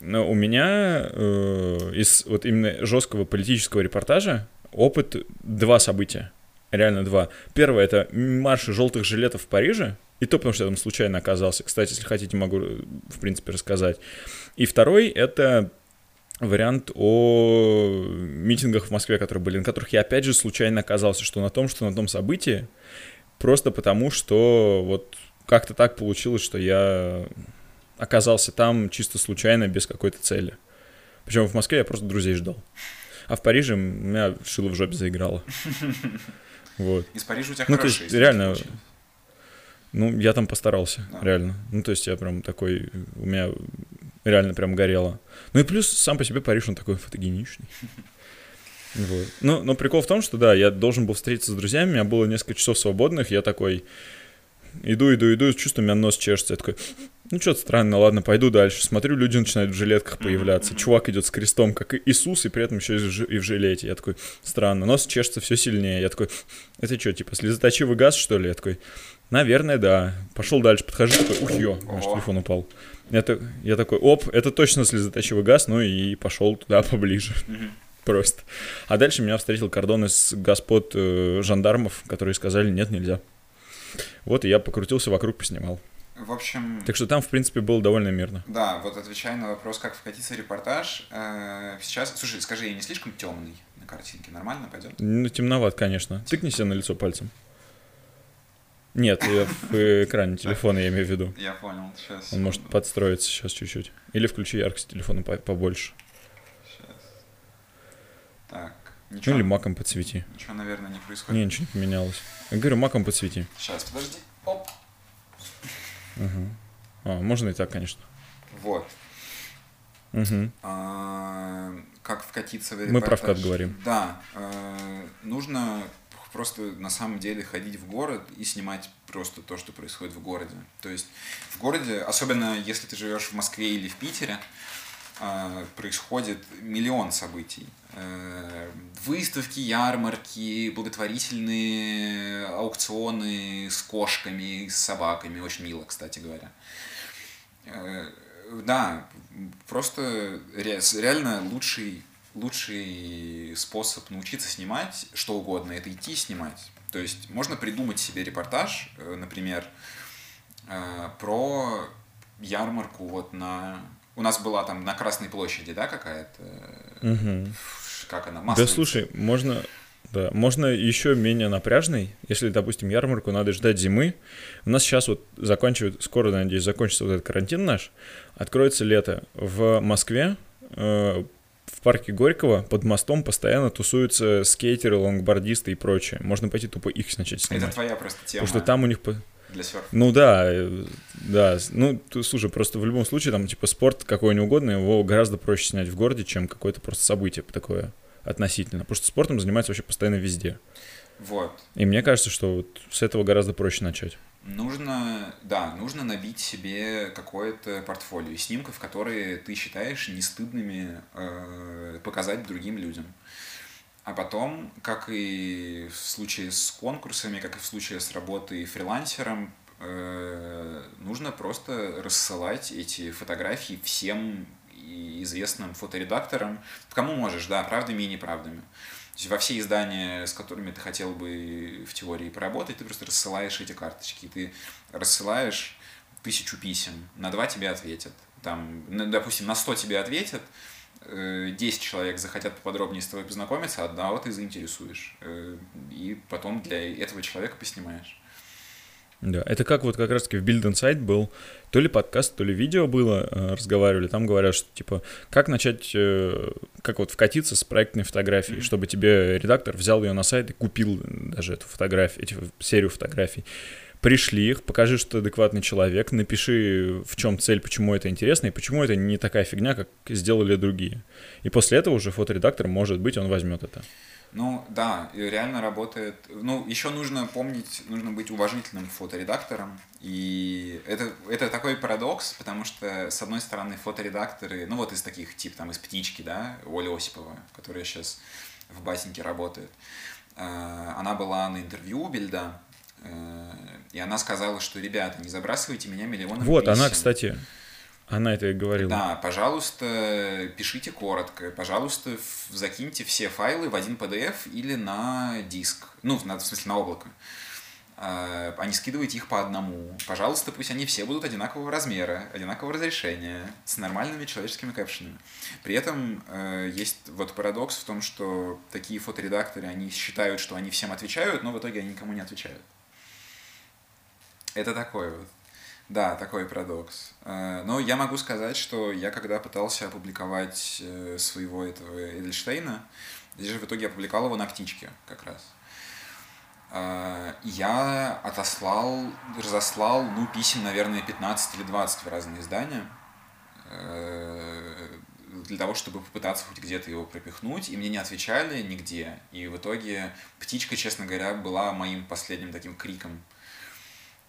ну, у меня э, из вот именно жесткого политического репортажа опыт два события. Реально два. Первое это марш желтых жилетов в Париже. И то, потому что я там случайно оказался. Кстати, если хотите, могу, э, в принципе, рассказать. И второй это вариант о митингах в Москве, которые были, на которых я опять же случайно оказался, что на том, что на том событии, просто потому что вот как-то так получилось, что я оказался там чисто случайно, без какой-то цели. Причем в Москве я просто друзей ждал. А в Париже у меня шило в жопе заиграло. Вот. Из Парижа у тебя Ну, то хорошие есть, реально. Ну, я там постарался, Да. реально. Ну, то есть я прям такой, у меня реально прям горело. Ну и плюс сам по себе Париж, он такой фотогеничный. Вот. Ну, но прикол в том, что да, я должен был встретиться с друзьями, у меня было несколько часов свободных, я такой иду, иду, иду, чувствую, у меня нос чешется. Я такой, ну что-то странно, ладно, пойду дальше. Смотрю, люди начинают в жилетках появляться. Чувак идет с крестом, как Иисус, и при этом еще и в жилете. Я такой, странно, нос чешется все сильнее. Я такой, это что, типа слезоточивый газ, что ли? Я такой, наверное, да. Пошел дальше, подхожу, такой, ух, ё, О. телефон упал. Это, я такой, оп, это точно слезоточивый газ, ну и пошел туда поближе. Просто. А дальше меня встретил кордон из господ э, жандармов, которые сказали, нет, нельзя. Вот, и я покрутился вокруг, поснимал. В общем, Так что там, в принципе, было довольно мирно. да, вот отвечая на вопрос, как вкатиться в репортаж, э, сейчас... Слушай, скажи, я не слишком темный на картинке? Нормально пойдет? Ну, темноват, конечно. Тыкни себе на лицо пальцем. Нет, я в экране телефона я имею в виду. Я понял, сейчас. Он может подстроиться сейчас чуть-чуть. Или включи яркость телефона по- побольше. Сейчас. Так, Ну ничего, или маком подсвети. ничего, наверное, не происходит. Не, ничего не поменялось. Я говорю, маком подсвети. Сейчас, подожди. Оп. Ага. А, можно и так, конечно. Вот. Угу. А, как вкатиться в Мы про вкат говорим. Да. э, нужно просто на самом деле ходить в город и снимать просто то, что происходит в городе. То есть в городе, особенно если ты живешь в Москве или в Питере, э, происходит миллион событий. Э, Выставки, ярмарки, благотворительные аукционы с кошками, с собаками. Очень мило, кстати говоря. Э, Да, просто реально лучший, лучший способ научиться снимать что угодно, это идти снимать. То есть можно придумать себе репортаж, э, например, э, про ярмарку вот на... У нас была там на Красной площади, да, какая-то? Угу. Как она? Да Масленица. слушай, можно, да, можно еще менее напряжный, если, допустим, ярмарку надо ждать зимы. У нас сейчас вот заканчивают, скоро, надеюсь, закончится вот этот карантин наш, откроется лето. В Москве э, в парке Горького под мостом постоянно тусуются скейтеры, лонгбордисты и прочее. Можно пойти тупо их начать Это снимать. твоя просто тема Потому что там у них... для серфа. Ну да, э, да. Ну, слушай, просто в любом случае, там, типа, спорт какой угодно, его гораздо проще снять в городе, чем какое-то просто событие такое относительно. Потому что спортом занимаются вообще постоянно везде. Вот. И мне кажется, что вот с этого гораздо проще начать. Нужно, да, нужно набить себе какое-то портфолио снимков, которые ты считаешь не стыдными э, показать другим людям. А потом, как и в случае с конкурсами, как и в случае с работой фрилансером, э, нужно просто рассылать эти фотографии всем известным фоторедакторам, кому можешь, да, правдами и неправдами. То есть во все издания, с которыми ты хотел бы в теории поработать, ты просто рассылаешь эти карточки. Ты рассылаешь тысячу писем, на два тебе ответят. Там, ну, допустим, на 100 тебе ответят, э, 10 человек захотят поподробнее с тобой познакомиться, а одного ты заинтересуешь. Э, И потом для этого человека поснимаешь. Да, это как вот как раз-таки в Build Insight был, то ли подкаст, то ли видео было, э, разговаривали, там говорят, что типа, как начать, э, как вот вкатиться с проектной фотографией, Мгм. чтобы тебе редактор взял ее на сайт и купил даже эту фотографию, эти, серию фотографий. Пришли их, покажи, что ты адекватный человек, напиши, в чем цель, почему это интересно, и почему это не такая фигня, как сделали другие. И после этого уже фоторедактор, может быть, он возьмет это. Ну да, реально работает. Ну, еще нужно помнить, нужно быть уважительным фоторедактором. И это, это такой парадокс, потому что, с одной стороны, фоторедакторы, ну вот из таких, тип там из «Птички», да, Оля Осипова, которая сейчас в Басеньке работает, э, она была на интервью у Бельда, э, и она сказала, что, ребята, не забрасывайте меня миллионами Вот, она, писем. кстати, она это и говорила. Да, пожалуйста, пишите коротко, пожалуйста, закиньте все файлы в один PDF или на диск, ну, в смысле, на облако. А не скидывайте их по одному. Пожалуйста, пусть они все будут одинакового размера, одинакового разрешения, с нормальными человеческими капшенами. При этом э, есть вот парадокс в том, что такие фоторедакторы, они считают, что они всем отвечают, но в итоге они никому не отвечают. Это такой вот. Да, такой парадокс. Э, Но я могу сказать, что я когда пытался опубликовать э, своего этого Эдельштейна, здесь же в итоге опубликовал его на птичке как раз. Э, Я отослал, разослал, ну, писем, наверное, 15 или 20 в разные издания э, для того, чтобы попытаться хоть где-то его пропихнуть, и мне не отвечали нигде. И в итоге птичка, честно говоря, была моим последним таким криком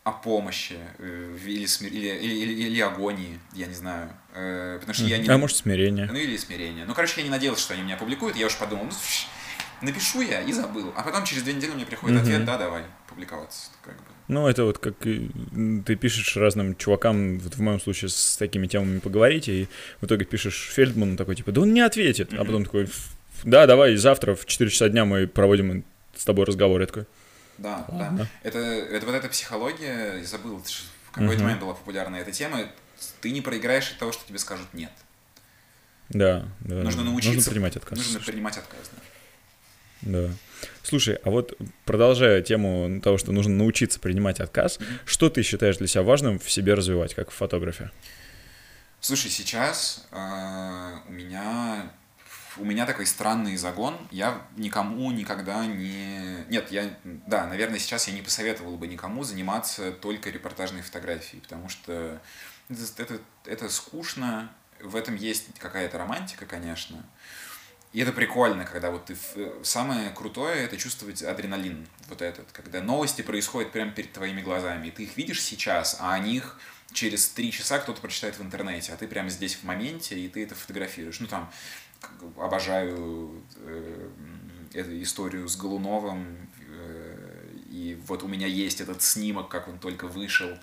о помощи э, или, смир- или, или, или- или агонии, я не знаю. Э, Потому что я не... А может, смирение. Ну или смирение. Ну, короче, я не надеялся, что они меня опубликуют. Я уж подумал, ну, напишу я и забыл. А потом через две недели мне приходит Мгм. ответ, да, давай публиковаться. Как бы. Ну, это вот как ты пишешь разным чувакам, вот в моем случае с такими темами поговорить, и в итоге пишешь Фельдману такой, типа, да он не ответит. А Мгм. потом такой, да, давай, завтра в 4 часа дня мы проводим с тобой разговор. Я такой, Да, да. ладно. Это, это вот эта психология, я забыл, это в какой-то Мгм. момент была популярна эта тема. Ты не проиграешь от того, что тебе скажут нет. Да, да. Нужно да. научиться. Нужно принимать отказ. Нужно принимать отказ. да. Да. Слушай, а вот продолжая тему того, что нужно научиться принимать отказ, Мгм. что ты считаешь для себя важным в себе развивать, как в фотографе? Слушай, сейчас э, у меня у меня такой странный загон. Я никому никогда не... Нет, я... Да, наверное, сейчас я не посоветовал бы никому заниматься только репортажной фотографией, потому что это, это скучно, в этом есть какая-то романтика, конечно. И это прикольно, когда вот ты... Самое крутое — это чувствовать адреналин вот этот, когда новости происходят прямо перед твоими глазами, и ты их видишь сейчас, а о них через три часа кто-то прочитает в интернете, а ты прямо здесь в моменте, и ты это фотографируешь. Ну, там, обожаю э, эту историю с Голуновым, э, и вот у меня есть этот снимок, как он только вышел,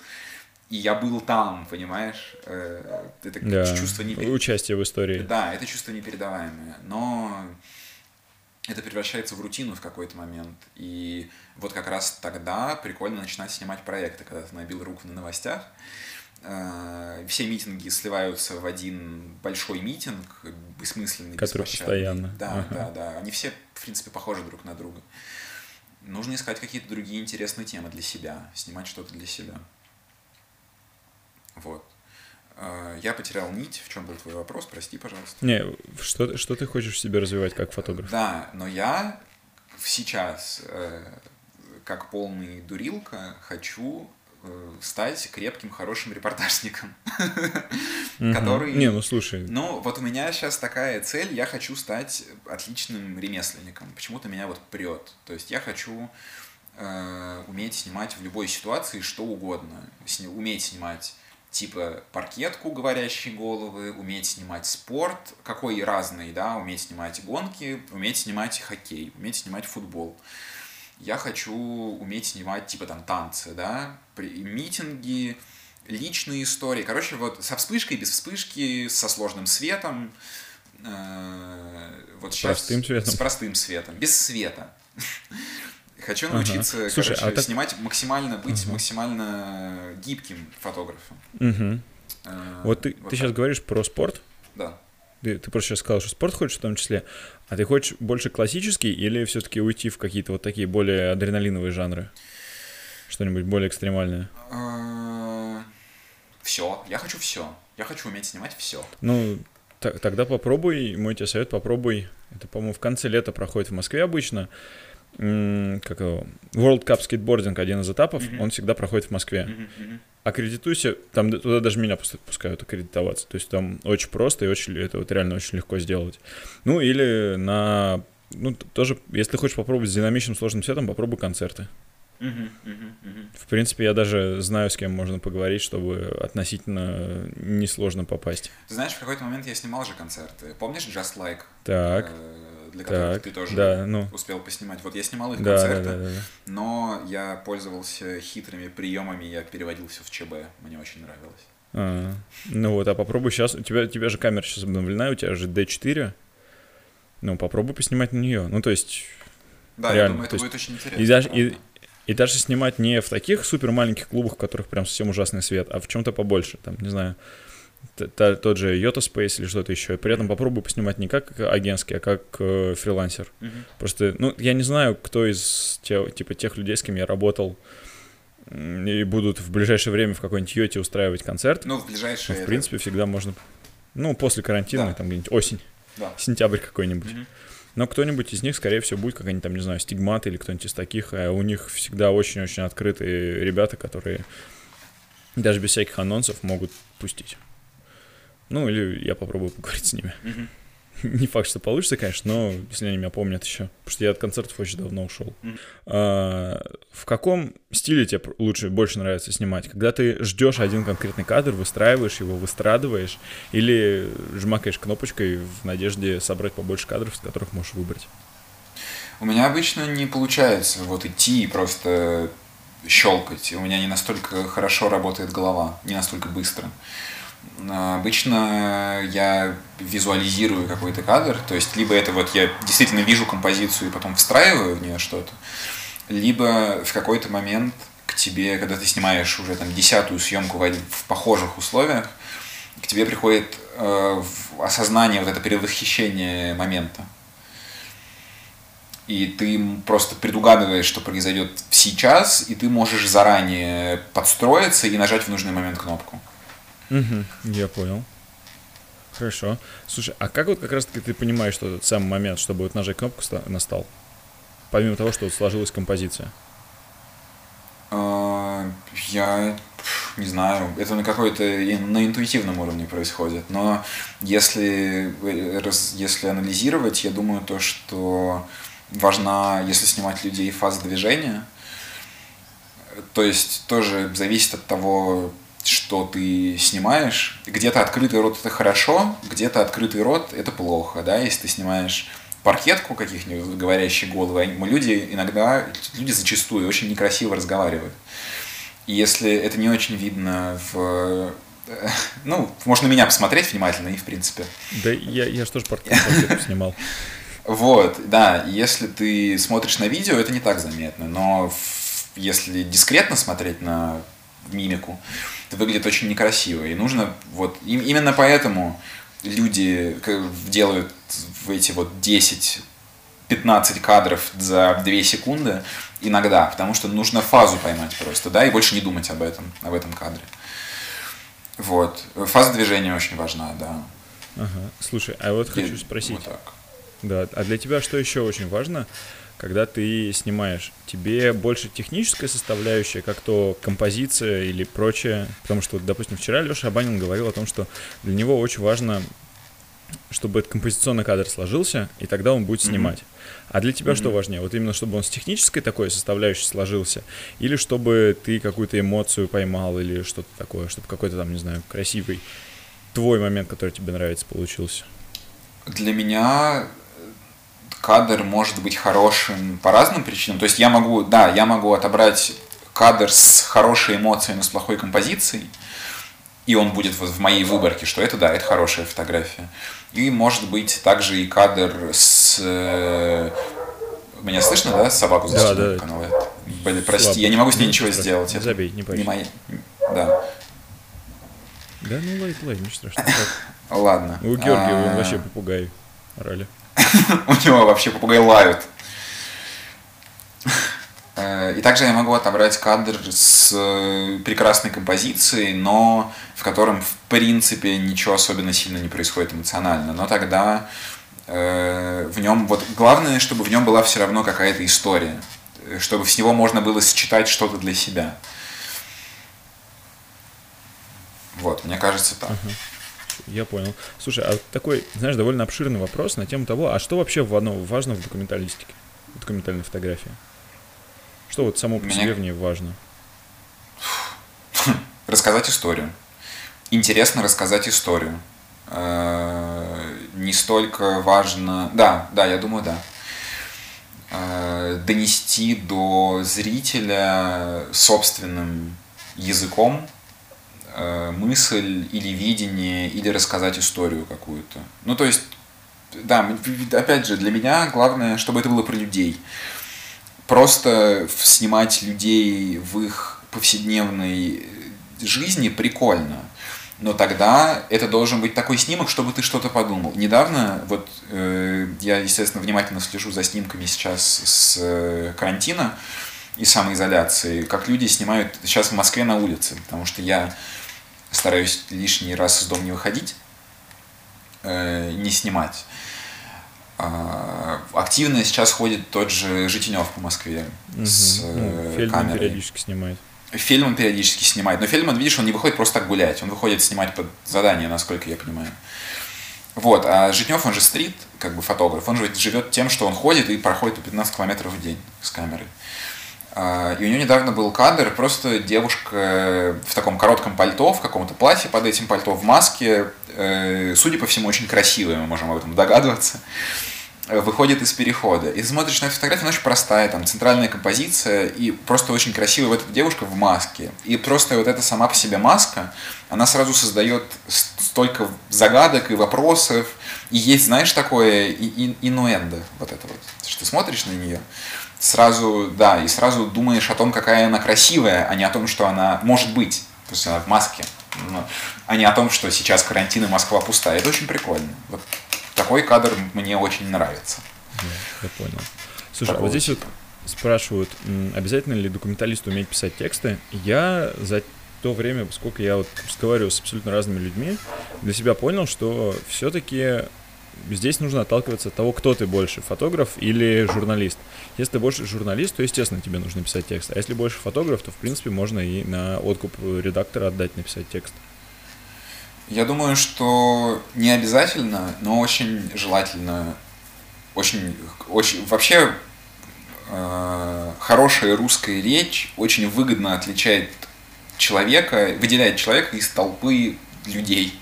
и я был там, понимаешь? Э, это да, чувство не... Участие в истории. Да, это чувство непередаваемое, но это превращается в рутину в какой-то момент. И вот как раз тогда прикольно начинать снимать проекты, когда ты набил руку на новостях, э, все митинги сливаются в один большой митинг, бессмысленный, Который постоянно. Да, ага. да, да. Они все, в принципе, похожи друг на друга. Нужно искать какие-то другие интересные темы для себя, снимать что-то для себя. Вот. А, я потерял нить. В чем был твой вопрос? Прости, пожалуйста. Не, что, что ты хочешь в себе развивать как фотограф? Да, но я сейчас, э, как полный дурилка, хочу э, стать крепким, хорошим репортажником, который... Не, ну слушай. Ну, вот у меня сейчас такая цель, я хочу стать отличным ремесленником. Почему-то меня вот прет. То есть я хочу э, уметь снимать в любой ситуации что угодно. Уметь снимать типа паркетку говорящие головы, уметь снимать спорт, какой разный, да, уметь снимать гонки, уметь снимать хоккей, уметь снимать футбол. Я хочу уметь снимать типа там танцы, да, митинги, личные истории. Короче, вот со вспышкой, без вспышки, со сложным светом. Э, вот с сейчас, простым цветом. С простым светом, без света. Хочу научиться, ага. Слушай, короче, а так... снимать максимально, быть угу. максимально гибким фотографом. Угу. А, вот ты, вот ты сейчас говоришь про спорт. Да. Ты, ты просто сейчас сказал, что спорт хочешь в том числе. А ты хочешь больше классический или все-таки уйти в какие-то вот такие более адреналиновые жанры? Что-нибудь более экстремальное? А, все. Я хочу все. Я хочу уметь снимать все. Ну, тогда попробуй, мой тебе совет, попробуй. Это, по-моему, в конце лета проходит в Москве обычно как его, World Cup Skateboarding, один из этапов, mm-hmm. он всегда проходит в Москве. Mm-hmm. Аккредитуйся, там туда даже меня пускают аккредитоваться. То есть там очень просто и очень, это вот реально очень легко сделать. Ну или на, ну тоже, если хочешь попробовать с динамичным сложным сетом, попробуй концерты. В принципе, я даже знаю, с кем можно поговорить, чтобы относительно несложно попасть. знаешь, в какой-то момент я снимал же концерты. Помнишь Just Like? Так. Э, для которых так, ты тоже да, ну. успел поснимать. Вот я снимал их да, концерты, да, да, да, да. но я пользовался хитрыми приемами, я переводил все в ЧБ. Мне очень нравилось. А, ну вот, а попробуй сейчас. У тебя, у тебя же камера сейчас обновлена, у тебя же D4. Ну, попробуй поснимать на нее. Ну, то есть. Да, реально. я думаю, это будет очень интересно. И даже, и, и даже снимать не в таких супер маленьких клубах, в которых прям совсем ужасный свет, а в чем-то побольше, там, не знаю, тот же Yota Space или что-то еще. При этом попробую поснимать не как агентский, а как э, фрилансер. Mm-hmm. Просто, ну, я не знаю, кто из те, типа тех людей, с кем я работал, и будут в ближайшее время в какой-нибудь Йоте устраивать концерт. Ну, в ближайшее. Ну, в принципе, это... всегда можно. Ну, после карантина, да. там где-нибудь осень, да. сентябрь какой-нибудь. Mm-hmm. Но кто-нибудь из них, скорее всего, будет какая-нибудь там, не знаю, стигмат или кто-нибудь из таких. А у них всегда очень-очень открытые ребята, которые даже без всяких анонсов могут пустить. Ну, или я попробую поговорить с ними. Mm-hmm. Не факт, что получится, конечно, но если они меня помнят еще. Потому что я от концертов очень давно ушел. Mm-hmm. А, в каком стиле тебе лучше, больше нравится снимать? Когда ты ждешь один конкретный кадр, выстраиваешь его, выстрадываешь, или жмакаешь кнопочкой в надежде собрать побольше кадров, из которых можешь выбрать? У меня обычно не получается вот идти и просто щелкать. У меня не настолько хорошо работает голова, не настолько быстро. Обычно я визуализирую какой-то кадр, то есть либо это вот я действительно вижу композицию и потом встраиваю в нее что-то, либо в какой-то момент к тебе, когда ты снимаешь уже там десятую съемку в, в похожих условиях, к тебе приходит э, осознание, вот это предвосхищение момента. И ты просто предугадываешь, что произойдет сейчас, и ты можешь заранее подстроиться и нажать в нужный момент кнопку. Угу, я понял. Хорошо. Слушай, а как вот как раз-таки ты понимаешь, что этот самый момент, чтобы вот нажать кнопку настал? Помимо того, что вот сложилась композиция. А, я не знаю, это на какой-то на интуитивном уровне происходит. Но если, если анализировать, я думаю, то, что важна, если снимать людей, фаза движения. То есть тоже зависит от того, что ты снимаешь. Где-то открытый рот это хорошо, где-то открытый рот это плохо, да, если ты снимаешь паркетку каких-нибудь говорящие головы, люди иногда, люди зачастую очень некрасиво разговаривают. И если это не очень видно в э, ну, можно меня посмотреть внимательно и в принципе. Да, я, я же тоже паркетку снимал. Вот, да, если ты смотришь на видео, это не так заметно, но если дискретно смотреть на мимику, это выглядит очень некрасиво. И нужно вот именно поэтому люди делают в эти вот 10 15 кадров за 2 секунды иногда, потому что нужно фазу поймать просто, да, и больше не думать об этом, об этом кадре. Вот. Фаза движения очень важна, да. Ага. Слушай, а вот хочу спросить. Вот так. Да, а для тебя что еще очень важно? Когда ты снимаешь. Тебе больше техническая составляющая, как то композиция или прочее. Потому что, допустим, вчера Леша Абанин говорил о том, что для него очень важно, чтобы этот композиционный кадр сложился, и тогда он будет снимать. Mm-hmm. А для тебя mm-hmm. что важнее? Вот именно чтобы он с технической такой составляющей сложился, или чтобы ты какую-то эмоцию поймал, или что-то такое, чтобы какой-то там, не знаю, красивый твой момент, который тебе нравится, получился? Для меня кадр может быть хорошим по разным причинам. То есть я могу, да, я могу отобрать кадр с хорошей эмоцией, но с плохой композицией, и он будет вот в моей выборке, что это, да, это хорошая фотография. И может быть также и кадр с... Э, меня слышно, да? Собаку за да, да. Блин, прости, Слабо. я не могу с ней ничего не сделать. Это Забей, не Не моя... Да. Да, ну лайт, лайт, ничего страшного. Ладно. У Георгия он а. вообще попугай орали. у него вообще попугай лают. Э, и также я могу отобрать кадр с э, прекрасной композицией, но в котором, в принципе, ничего особенно сильно не происходит эмоционально. Но тогда э, в нем, вот главное, чтобы в нем была все равно какая-то история, чтобы с него можно было считать что-то для себя. Вот, мне кажется так. Uh-huh. Я понял. Слушай, а такой, знаешь, довольно обширный вопрос на тему того, а что вообще важно в документалистике, в документальной фотографии? Что вот само по Меня... себе в ней важно? Рассказать историю. Интересно рассказать историю. Э, не столько важно... Да, да, я думаю, да. Э, донести до зрителя собственным языком мысль или видение, или рассказать историю какую-то. Ну, то есть, да, опять же, для меня главное, чтобы это было про людей. Просто снимать людей в их повседневной жизни прикольно. Но тогда это должен быть такой снимок, чтобы ты что-то подумал. Недавно, вот э, я, естественно, внимательно слежу за снимками сейчас с э, карантина и самоизоляции, как люди снимают сейчас в Москве на улице, потому что я стараюсь лишний раз из дома не выходить, э, не снимать. А, активно сейчас ходит тот же Житинев по Москве угу. с ну, э, камерой. периодически снимает. Фильм периодически снимает. Но фильм, видишь, он не выходит просто так гулять. Он выходит снимать под задание, насколько я понимаю. Вот, а Житнев, он же стрит, как бы фотограф, он же живет тем, что он ходит и проходит по 15 километров в день с камерой. А, и у нее недавно был кадр, просто девушка в таком коротком пальто, в каком-то платье под этим пальто, в маске, э, судя по всему, очень красивая, мы можем об этом догадываться, выходит из перехода. И смотришь на эту фотографию, она очень простая, там центральная композиция, и просто очень красивая вот эта девушка в маске. И просто вот эта сама по себе маска, она сразу создает столько загадок и вопросов. И есть, знаешь, такое инуэндо, вот это вот, что ты смотришь на нее, сразу, да, и сразу думаешь о том, какая она красивая, а не о том, что она может быть. То есть она в маске. Ну, а не о том, что сейчас карантин и Москва пустая. Это очень прикольно. Вот такой кадр мне очень нравится. Я понял. Слушай, а вот здесь вот спрашивают, обязательно ли документалисту уметь писать тексты. Я за то время, сколько я вот разговариваю с абсолютно разными людьми, для себя понял, что все-таки здесь нужно отталкиваться от того, кто ты больше, фотограф или журналист. Если ты больше журналист, то, естественно, тебе нужно писать текст. А если больше фотограф, то, в принципе, можно и на откуп редактора отдать написать текст. Я думаю, что не обязательно, но очень желательно, очень, очень вообще э, хорошая русская речь очень выгодно отличает человека, выделяет человека из толпы людей.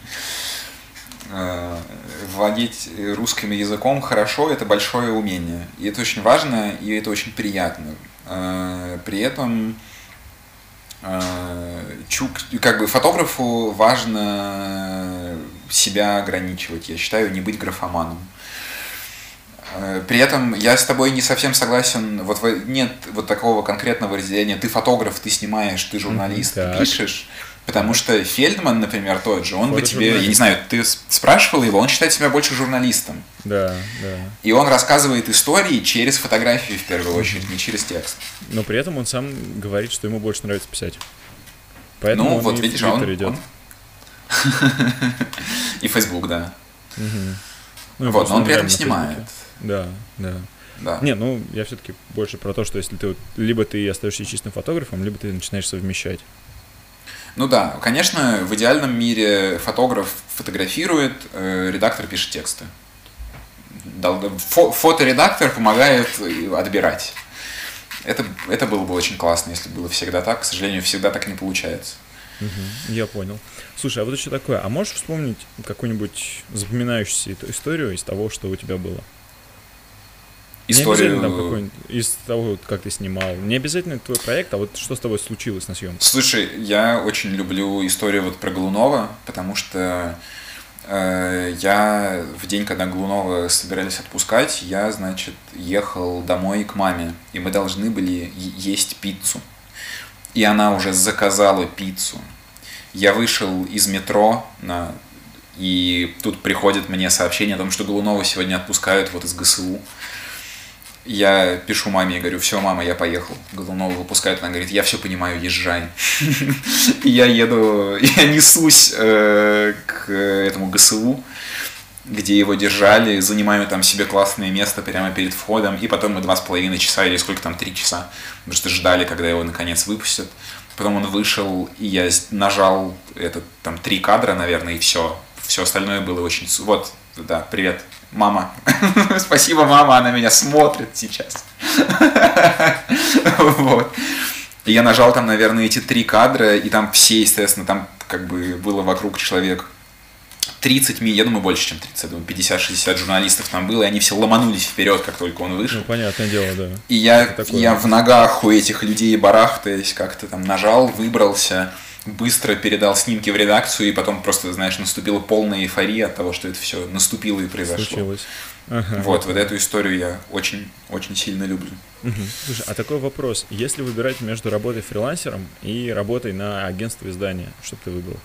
Владеть русским языком хорошо – это большое умение. И это очень важно, и это очень приятно. Э, при этом э, чук, как бы фотографу важно себя ограничивать, я считаю, не быть графоманом. При этом я с тобой не совсем согласен, вот нет вот такого конкретного разделения, ты фотограф, ты снимаешь, ты журналист, ты пишешь. Потому что Фельдман, например, тот же, он бы тебе, я не знаю, ты спрашивал его, он считает себя больше журналистом. Да, да. И он рассказывает истории через фотографии в первую очередь, не через текст. Но при этом он сам говорит, что ему больше нравится писать. Поэтому ну, он вот и видишь, в он, идет. он... И Facebook, да. Ну, вот, но он при этом снимает. Да, да. Да. Не, ну я все-таки больше про то, что если ты вот, либо ты остаешься чистым фотографом, либо ты начинаешь совмещать. Ну да, конечно, в идеальном мире фотограф фотографирует, э, редактор пишет тексты. Фо фоторедактор помогает отбирать. Это, это было бы очень классно, если было всегда так. К сожалению, всегда так не получается. Угу, я понял. Слушай, а вот еще такое, а можешь вспомнить какую-нибудь запоминающуюся историю из того, что у тебя было? Историю... Не там из того, как ты снимал. Не обязательно твой проект, а вот что с тобой случилось на съемке. Слушай, я очень люблю историю вот про Глунова, потому что э, я в день, когда Глунова собирались отпускать, я, значит, ехал домой к маме, и мы должны были есть пиццу. И она уже заказала пиццу. Я вышел из метро на и тут приходит мне сообщение о том, что Голунова сегодня отпускают вот из ГСУ. Я пишу маме и говорю, все, мама, я поехал. Голунова выпускают, она говорит, я все понимаю, езжай. Я еду, я несусь э, к этому ГСУ, где его держали, занимаю там себе классное место прямо перед входом, и потом мы два с половиной часа или сколько там, три часа, потому что ждали, когда его наконец выпустят. Потом он вышел, и я нажал этот там три кадра, наверное, и все. Все остальное было очень... Вот, да, привет, мама. Спасибо, мама, она меня смотрит сейчас. вот. И я нажал там, наверное, эти три кадра, и там все, естественно, там как бы было вокруг человек 30, я думаю, больше, чем 30, я думаю, 50-60 журналистов там было, и они все ломанулись вперед, как только он вышел. Ну, понятное дело, да. И я, я в ногах у этих людей барахтаясь, как-то там нажал, выбрался, быстро передал снимки в редакцию, и потом просто, знаешь, наступила полная эйфория от того, что это все наступило и произошло. Случилось. Ага. Вот, вот эту историю я очень, очень сильно люблю. Угу. Слушай, а такой вопрос. Если выбирать между работой фрилансером и работой на агентство издания, что бы ты выбрал?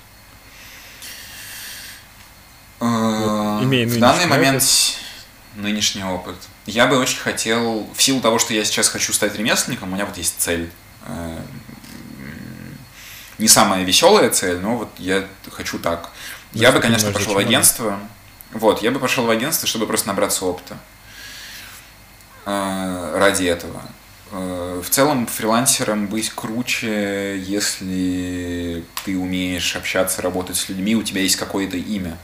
Вот, имея в данный момент опыт. нынешний опыт. Я бы очень хотел, в силу того, что я сейчас хочу стать ремесленником, у меня вот есть цель э, не самая веселая цель, но вот я хочу так. Ну, я бы, конечно, пошел в агентство. Вот, я бы пошел в агентство, чтобы просто набраться опыта э, ради этого. Э, в целом, фрилансером быть круче, если ты умеешь общаться, работать с людьми, у тебя есть какое-то имя.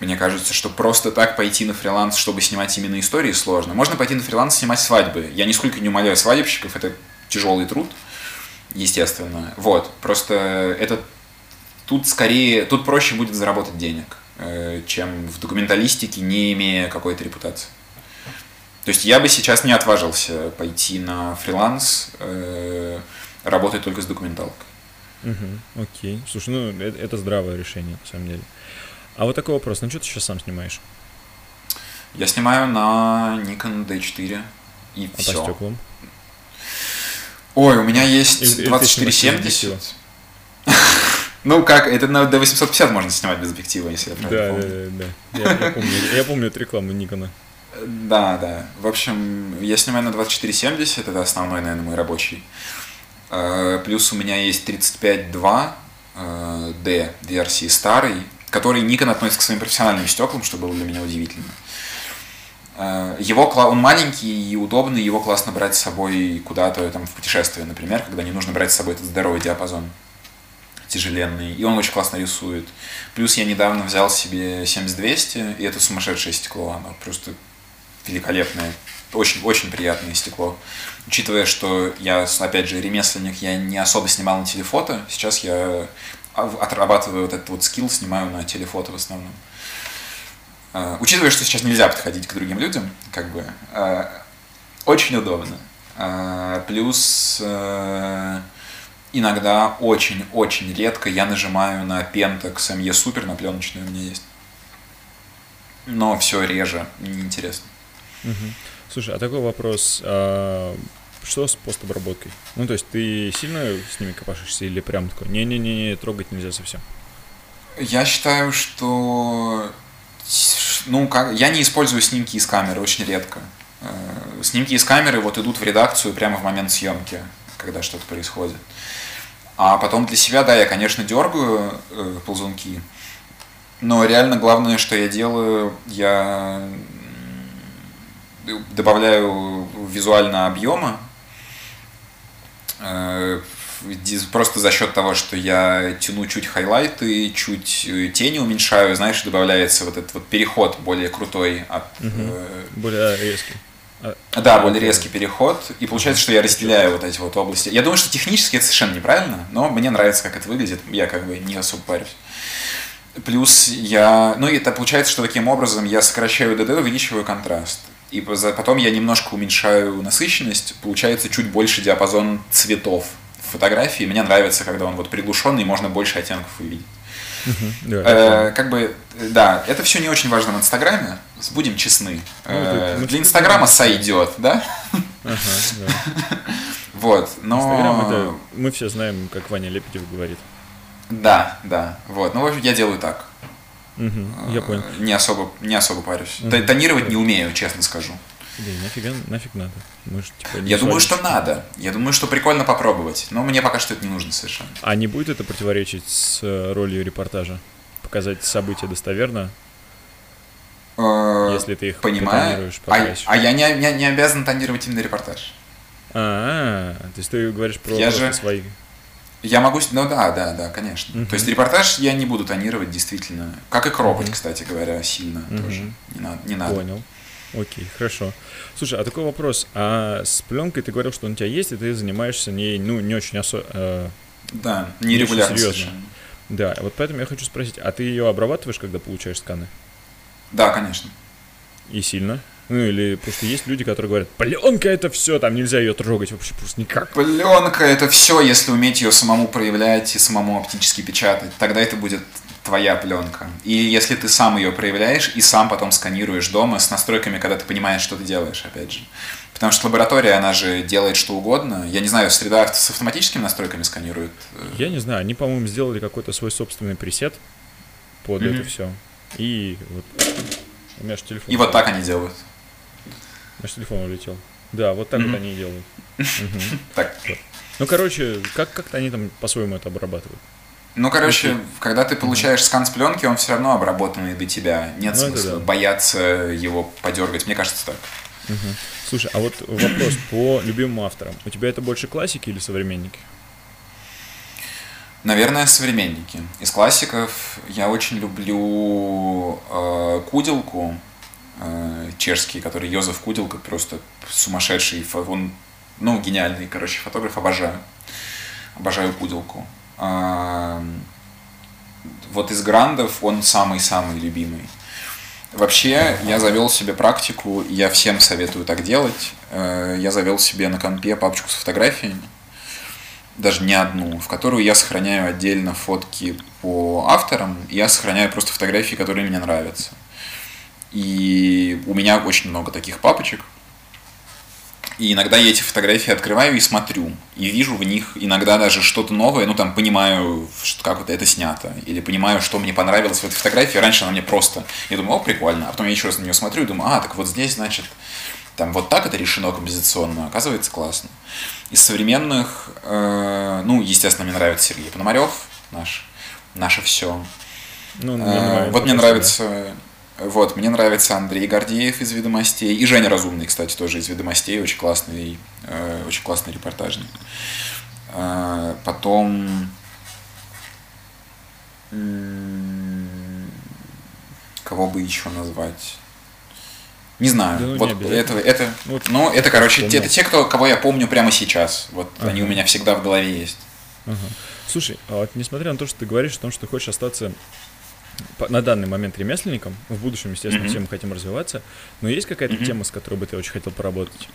Мне кажется, что просто так пойти на фриланс, чтобы снимать именно истории, сложно. Можно пойти на фриланс снимать свадьбы. Я нисколько не умоляю свадебщиков, это тяжелый труд естественно. Вот, просто это тут скорее, тут проще будет заработать денег, э, чем в документалистике, не имея какой-то репутации. То есть я бы сейчас не отважился пойти на фриланс, э, работать только с документалкой. Угу, окей. Слушай, ну это, это здравое решение, на самом деле. А вот такой вопрос, ну что ты сейчас сам снимаешь? Я снимаю на Nikon D4 и а все. по стеклам? Ой, у меня есть 2470. Ну как, это на до 850 можно снимать без объектива, если я правильно помню. Да, да, да. Я, я, помню, я помню эту рекламу Никона. Да, да. В общем, я снимаю на 2470, это основной, наверное, мой рабочий. Э, плюс у меня есть 35.2 D версии старый, который Nikon относится к своим профессиональным стеклам, что было для меня удивительно. Э, его, он маленький и удобный, его классно брать с собой куда-то там, в путешествие, например, когда не нужно брать с собой этот здоровый диапазон тяжеленный, и он очень классно рисует. Плюс я недавно взял себе 7200, и это сумасшедшее стекло, оно просто великолепное, очень, очень приятное стекло. Учитывая, что я, опять же, ремесленник, я не особо снимал на телефото, сейчас я отрабатываю вот этот вот скилл, снимаю на телефото в основном. Uh, учитывая, что сейчас нельзя подходить к другим людям, как бы, uh, очень удобно. Uh, плюс иногда очень-очень редко я нажимаю на Pentax ME Super, на пленочную у меня есть. Но все реже, неинтересно. Угу. Слушай, а такой вопрос. А, что с постобработкой? Ну, то есть ты сильно с ними копашешься или прям такой, не-не-не, трогать нельзя совсем? Я считаю, что ну, как, я не использую снимки из камеры очень редко. Э, снимки из камеры вот идут в редакцию прямо в момент съемки, когда что-то происходит. А потом для себя, да, я, конечно, дергаю э, ползунки, но реально главное, что я делаю, я добавляю визуально объема, э, просто за счет того, что я тяну чуть хайлайты, чуть э, тени уменьшаю, знаешь, добавляется вот этот вот переход более крутой от... Угу. Э, более резкий. А, да, более резкий переход. И получается, что я разделяю вот эти вот области. Я думаю, что технически это совершенно неправильно, но мне нравится, как это выглядит. Я как бы не особо парюсь. Плюс я... Ну, это получается, что таким образом я сокращаю ДД, увеличиваю контраст. И потом я немножко уменьшаю насыщенность, получается чуть больше диапазон цветов фотографии. Мне нравится, когда он вот приглушенный, можно больше оттенков увидеть. Э, как бы, да, это все не очень важно в Инстаграме, будем честны. Ну, э, для Инстаграма сойдет, да? Вот, но... Инстаграм это, мы все знаем, как Ваня Лепетев говорит. Да, да, вот, ну, в общем, я делаю так. Угу, я понял. Не особо, не особо парюсь. Угу. Тонировать не умею, честно скажу. Да нафига, нафиг надо. Мы же, типа, Я думаю, что надо. Я думаю, что прикольно попробовать. Но мне пока что это не нужно совершенно. А не будет это противоречить с э, ролью репортажа? Показать события достоверно? Э, Если ты их Понимаю. А, а я не, не, не обязан тонировать именно репортаж. А, -а, -а. то есть ты говоришь про я же... свои... Я могу, ну да, да, да, конечно. Uh-huh. То есть репортаж я не буду тонировать действительно, как и кропать, uh-huh. кстати говоря, сильно uh-huh. тоже. Не надо, не надо. Понял. Окей, хорошо. Слушай, а такой вопрос. А с пленкой ты говорил, что он у тебя есть, и ты занимаешься ней, ну, не очень особо... Э, да, нерегулярно серьезно. Да, вот поэтому я хочу спросить, а ты ее обрабатываешь, когда получаешь сканы? Да, конечно. И сильно? Ну или просто есть люди, которые говорят, пленка это все, там нельзя ее трогать вообще просто никак. Пленка это все, если уметь ее самому проявлять и самому оптически печатать, тогда это будет твоя пленка. И если ты сам ее проявляешь и сам потом сканируешь дома с настройками, когда ты понимаешь, что ты делаешь, опять же. Потому что лаборатория, она же делает что угодно. Я не знаю, среда с автоматическими настройками сканирует. Я не знаю, они, по-моему, сделали какой-то свой собственный пресет под mm-hmm. это все. И вот у меня же телефон. И вот так они делают. Наш телефон улетел. Да, вот так mm-hmm. вот они и делают. Так. Ну, короче, как как-то они там по-своему это обрабатывают. Ну, короче, okay. когда ты получаешь скан с пленки, он все равно обработанный до тебя. Нет ну, смысла да. бояться его подергать. Мне кажется так. Угу. Слушай, а вот вопрос по любимым авторам. У тебя это больше классики или современники? Наверное, современники. Из классиков я очень люблю э, Куделку, э, чешский, который Йозеф Куделка, просто сумасшедший, он, ну, гениальный, короче, фотограф, обожаю. Обожаю Куделку вот из грандов он самый-самый любимый. Вообще, я завел себе практику, я всем советую так делать. Э, я завел себе на компе папочку с фотографиями, даже не одну, в которую я сохраняю отдельно фотки по авторам, я сохраняю просто фотографии, которые мне нравятся. И у меня очень много таких папочек – и иногда я эти фотографии открываю и смотрю. И вижу в них иногда даже что-то новое, ну там понимаю, как вот это снято. Или понимаю, что мне понравилось в этой фотографии. Раньше она мне просто... Я думаю, о, прикольно. А потом я еще раз на нее смотрю и думаю, а, так вот здесь, значит, там вот так это решено композиционно. Оказывается, классно. Из современных, э, ну, естественно, мне нравится Сергей Пономарев, наш, наше все. Ну, э, вот мне нравится... Вот, мне нравится Андрей Гордеев из «Ведомостей». И Женя Разумный, кстати, тоже из «Ведомостей». Очень классный, э, очень классный репортажник. Э, потом... Кого бы еще назвать? Не знаю. Да, ну, вот не это, это, вот, ну, это, короче, помню. это те, кто, кого я помню прямо сейчас. Вот ага. они у меня всегда в голове есть. Ага. Слушай, а вот несмотря на то, что ты говоришь о том, что ты хочешь остаться на данный момент ремесленником, в будущем, естественно, mm-hmm. все мы хотим развиваться, но есть какая-то mm-hmm. тема, с которой бы ты очень хотел поработать?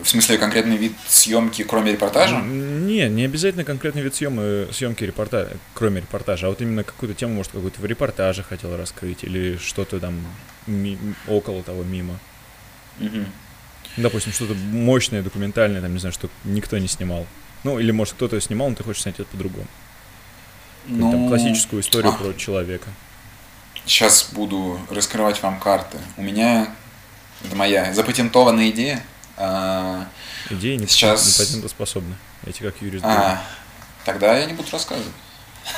В смысле, конкретный вид съемки, кроме репортажа? Не, не обязательно конкретный вид съемки, съемки репортажа, кроме репортажа, а вот именно какую-то тему, может, какую-то в репортаже хотел раскрыть или что-то там ми- около того, мимо. Угу. Допустим, что-то мощное, документальное, там, не знаю, что никто не снимал. Ну, или, может, кто-то снимал, но ты хочешь снять это по-другому. Классическую историю а. про человека. Сейчас буду раскрывать вам карты. У меня, это моя запатентованная идея – а, Идеи не, сейчас... не патентоспособны. Эти как юрист. А, тогда я не буду рассказывать.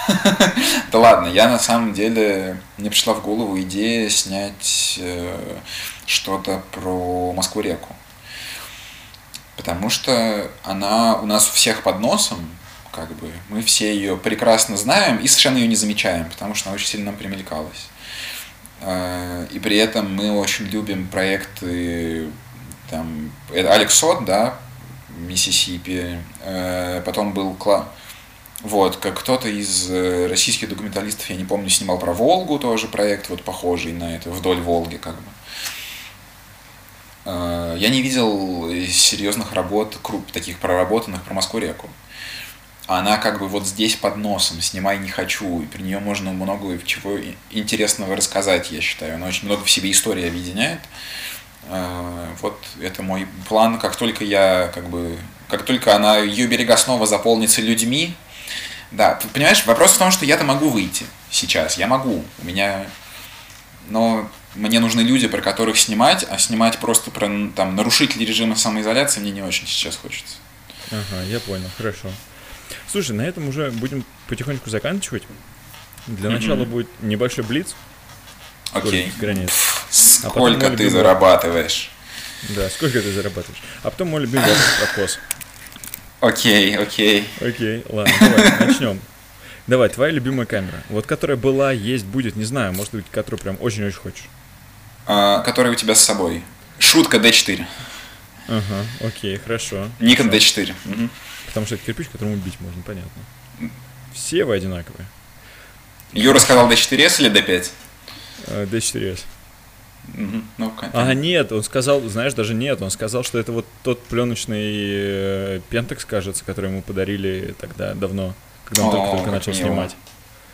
Да ладно, я на самом деле, мне пришла в голову идея снять э, что-то про Москву-реку. Потому что она у нас у всех под носом, как бы, мы все ее прекрасно знаем и совершенно ее не замечаем, потому что она очень сильно нам примелькалась. Э, и при этом мы очень любим проекты там, это Алекс Сот, да, Миссисипи, э, потом был Кла... Вот, как кто-то из э, российских документалистов, я не помню, снимал про Волгу тоже проект, вот похожий на это, вдоль Волги как бы. Э, я не видел серьезных работ, круп, таких проработанных про Москву-реку. Она как бы вот здесь под носом, снимай не хочу, и при нее можно много чего интересного рассказать, я считаю. Она очень много в себе истории объединяет. Э, вот это мой план. Как только я, как бы, как только она, ее берега снова заполнится людьми, да, понимаешь, вопрос в том, что я-то могу выйти сейчас, я могу, у меня, но мне нужны люди, про которых снимать, а снимать просто про там нарушителей режима самоизоляции мне не очень сейчас хочется. Ага, я понял, хорошо. Слушай, на этом уже будем потихонечку заканчивать. Для mm-hmm. начала будет небольшой блиц. Окей. Okay. А сколько а ты любимый... зарабатываешь? Да, сколько ты зарабатываешь. А потом мой любимый вопрос про кос. Окей, окей. Окей, ладно, давай, начнем. Давай, твоя любимая камера. Вот которая была, есть, будет, не знаю, может быть, которую прям очень-очень хочешь. А, которая у тебя с собой. Шутка D4. Ага, окей, хорошо. Nikon D4. Угу. Потому что это кирпич, которым убить можно, понятно. Все вы одинаковые. Юра сказал D4S или D5? D4S. Угу. Ну, а, нет, он сказал, знаешь, даже нет, он сказал, что это вот тот пленочный э, пентекс, кажется, который ему подарили тогда давно, когда он только-только начал мило. снимать.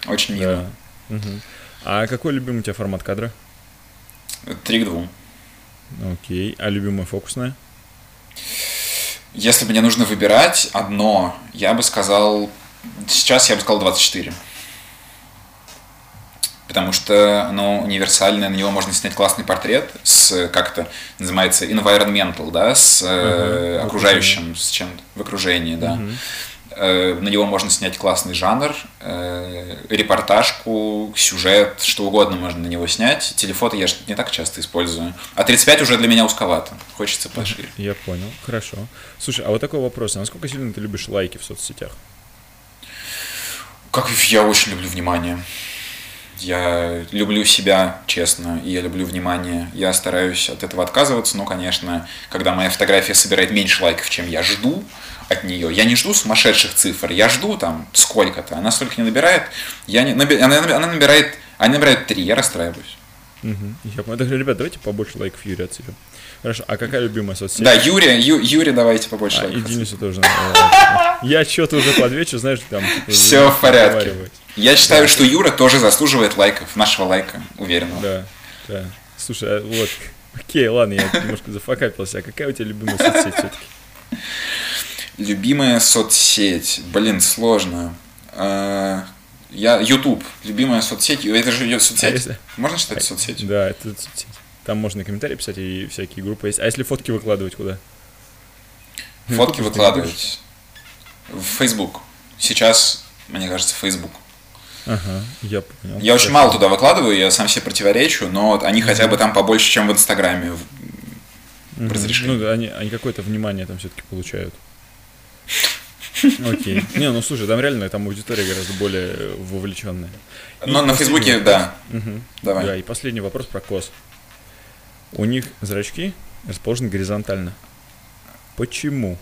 Очень мило. Да. Угу. А какой любимый у тебя формат кадра? Три к двум. Окей. А любимая фокусная? Если мне нужно выбирать одно, я бы сказал... Сейчас я бы сказал 24 потому что оно универсальное, на него можно снять классный портрет с, как это называется, environmental, да, с uh-huh. окружающим, с чем-то, в окружении, да. Uh-huh. На него можно снять классный жанр, э, репортажку, сюжет, что угодно можно на него снять. Телефото я же не так часто использую. А 35 уже для меня узковато. Хочется пошире. Я понял. Хорошо. Слушай, а вот такой вопрос. А насколько сильно ты любишь лайки в соцсетях? Как я очень люблю внимание. Я люблю себя, честно, и я люблю внимание. Я стараюсь от этого отказываться, но, конечно, когда моя фотография собирает меньше лайков, чем я жду от нее, я не жду сумасшедших цифр, я жду там сколько-то, она столько не набирает, я не, наби, она, она набирает, она набирает три, я расстраиваюсь. Угу. Я понял. Так, ребят, давайте побольше лайков Юрия от себя. Хорошо, а какая любимая соцсеть? Да, Юрия, Ю, Юрия давайте побольше а, лайков. И Денису тоже. Я что-то уже подвечу, знаешь, там... Все в порядке. Я считаю, что Юра тоже заслуживает лайков, нашего лайка, уверенно. Да, да. Слушай, а вот, окей, ладно, я немножко зафакапился. А какая у тебя любимая соцсеть все-таки? Любимая соцсеть. Блин, сложно. А, я YouTube, любимая соцсеть. Это же идет соцсеть. А если... Можно считать а, соцсеть? Да, это соцсеть. Там можно комментарии писать и всякие группы есть. А если фотки выкладывать куда? Фотки выкладывать в Facebook. Сейчас, мне кажется, Facebook. Ага, я понял. Я очень мало туда выкладываю, я сам себе противоречу, но вот они хотя бы там побольше, чем в Инстаграме разрешение. Ну, да, они, они какое-то внимание там все-таки получают. Окей. Не, ну слушай, там реально там аудитория гораздо более вовлеченная. И Но на Фейсбуке, да. Мгм. Давай. Да, и последний вопрос про кос. У них зрачки расположены горизонтально. Почему?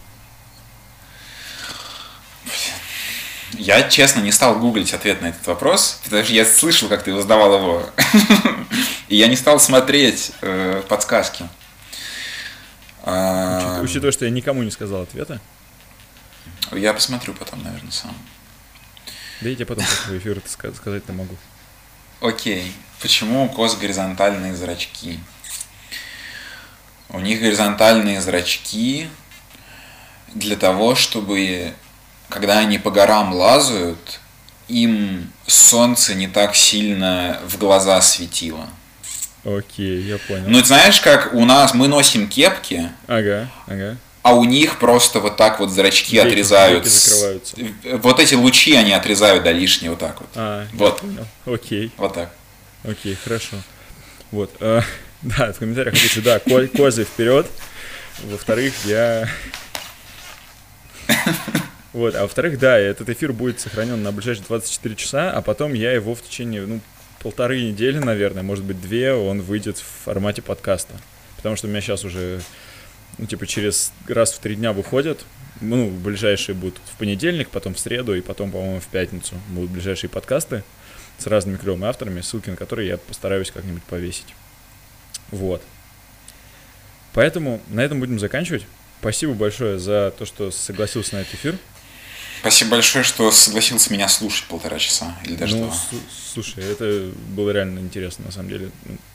Я, честно, не стал гуглить ответ на этот вопрос, потому что я слышал, как ты задавал его. И я не стал смотреть э, подсказки. Учит- Учитывая, что я никому не сказал ответа, Я посмотрю потом, наверное, сам. да я тебе потом после эфира это ска- сказать-то могу. Окей. Почему у коз горизонтальные зрачки? У них горизонтальные зрачки для того, чтобы, когда они по горам лазают, им солнце не так сильно в глаза светило. Окей, я понял. Ну, ты знаешь, как у нас мы носим кепки, Ага, ага. А у них просто вот так вот зрачки Веки- отрезают. веки закрываются. Вот эти лучи они отрезают до лишнего вот так вот. А, Вот. Окей, Вот так. окей, хорошо. Вот. э, да, в комментариях напишите, да, ко- козы вперед. Во-вторых, я... Вот, а во-вторых, да, этот эфир будет сохранен на ближайшие 24 часа, а потом я его в течение, ну, полторы недели, наверное, может быть, две, он выйдет в формате подкаста. Потому что у меня сейчас уже, ну, типа, через раз в три дня выходят, ну, ближайшие будут в понедельник, потом в среду, и потом, по-моему, в пятницу будут ближайшие подкасты с разными клевыми авторами, ссылки на которые я постараюсь как-нибудь повесить. Вот. Поэтому на этом будем заканчивать. Спасибо большое за то, что согласился на этот эфир. Спасибо большое, что согласился меня слушать полтора часа или даже ну, два. слу- слушай, это было реально интересно, на самом деле.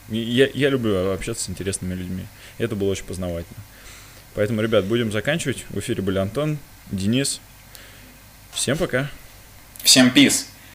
Я, я люблю общаться с интересными людьми. Это было очень познавательно. Поэтому, ребят, будем заканчивать. В эфире были Антон, Денис. Всем пока. Всем пиз.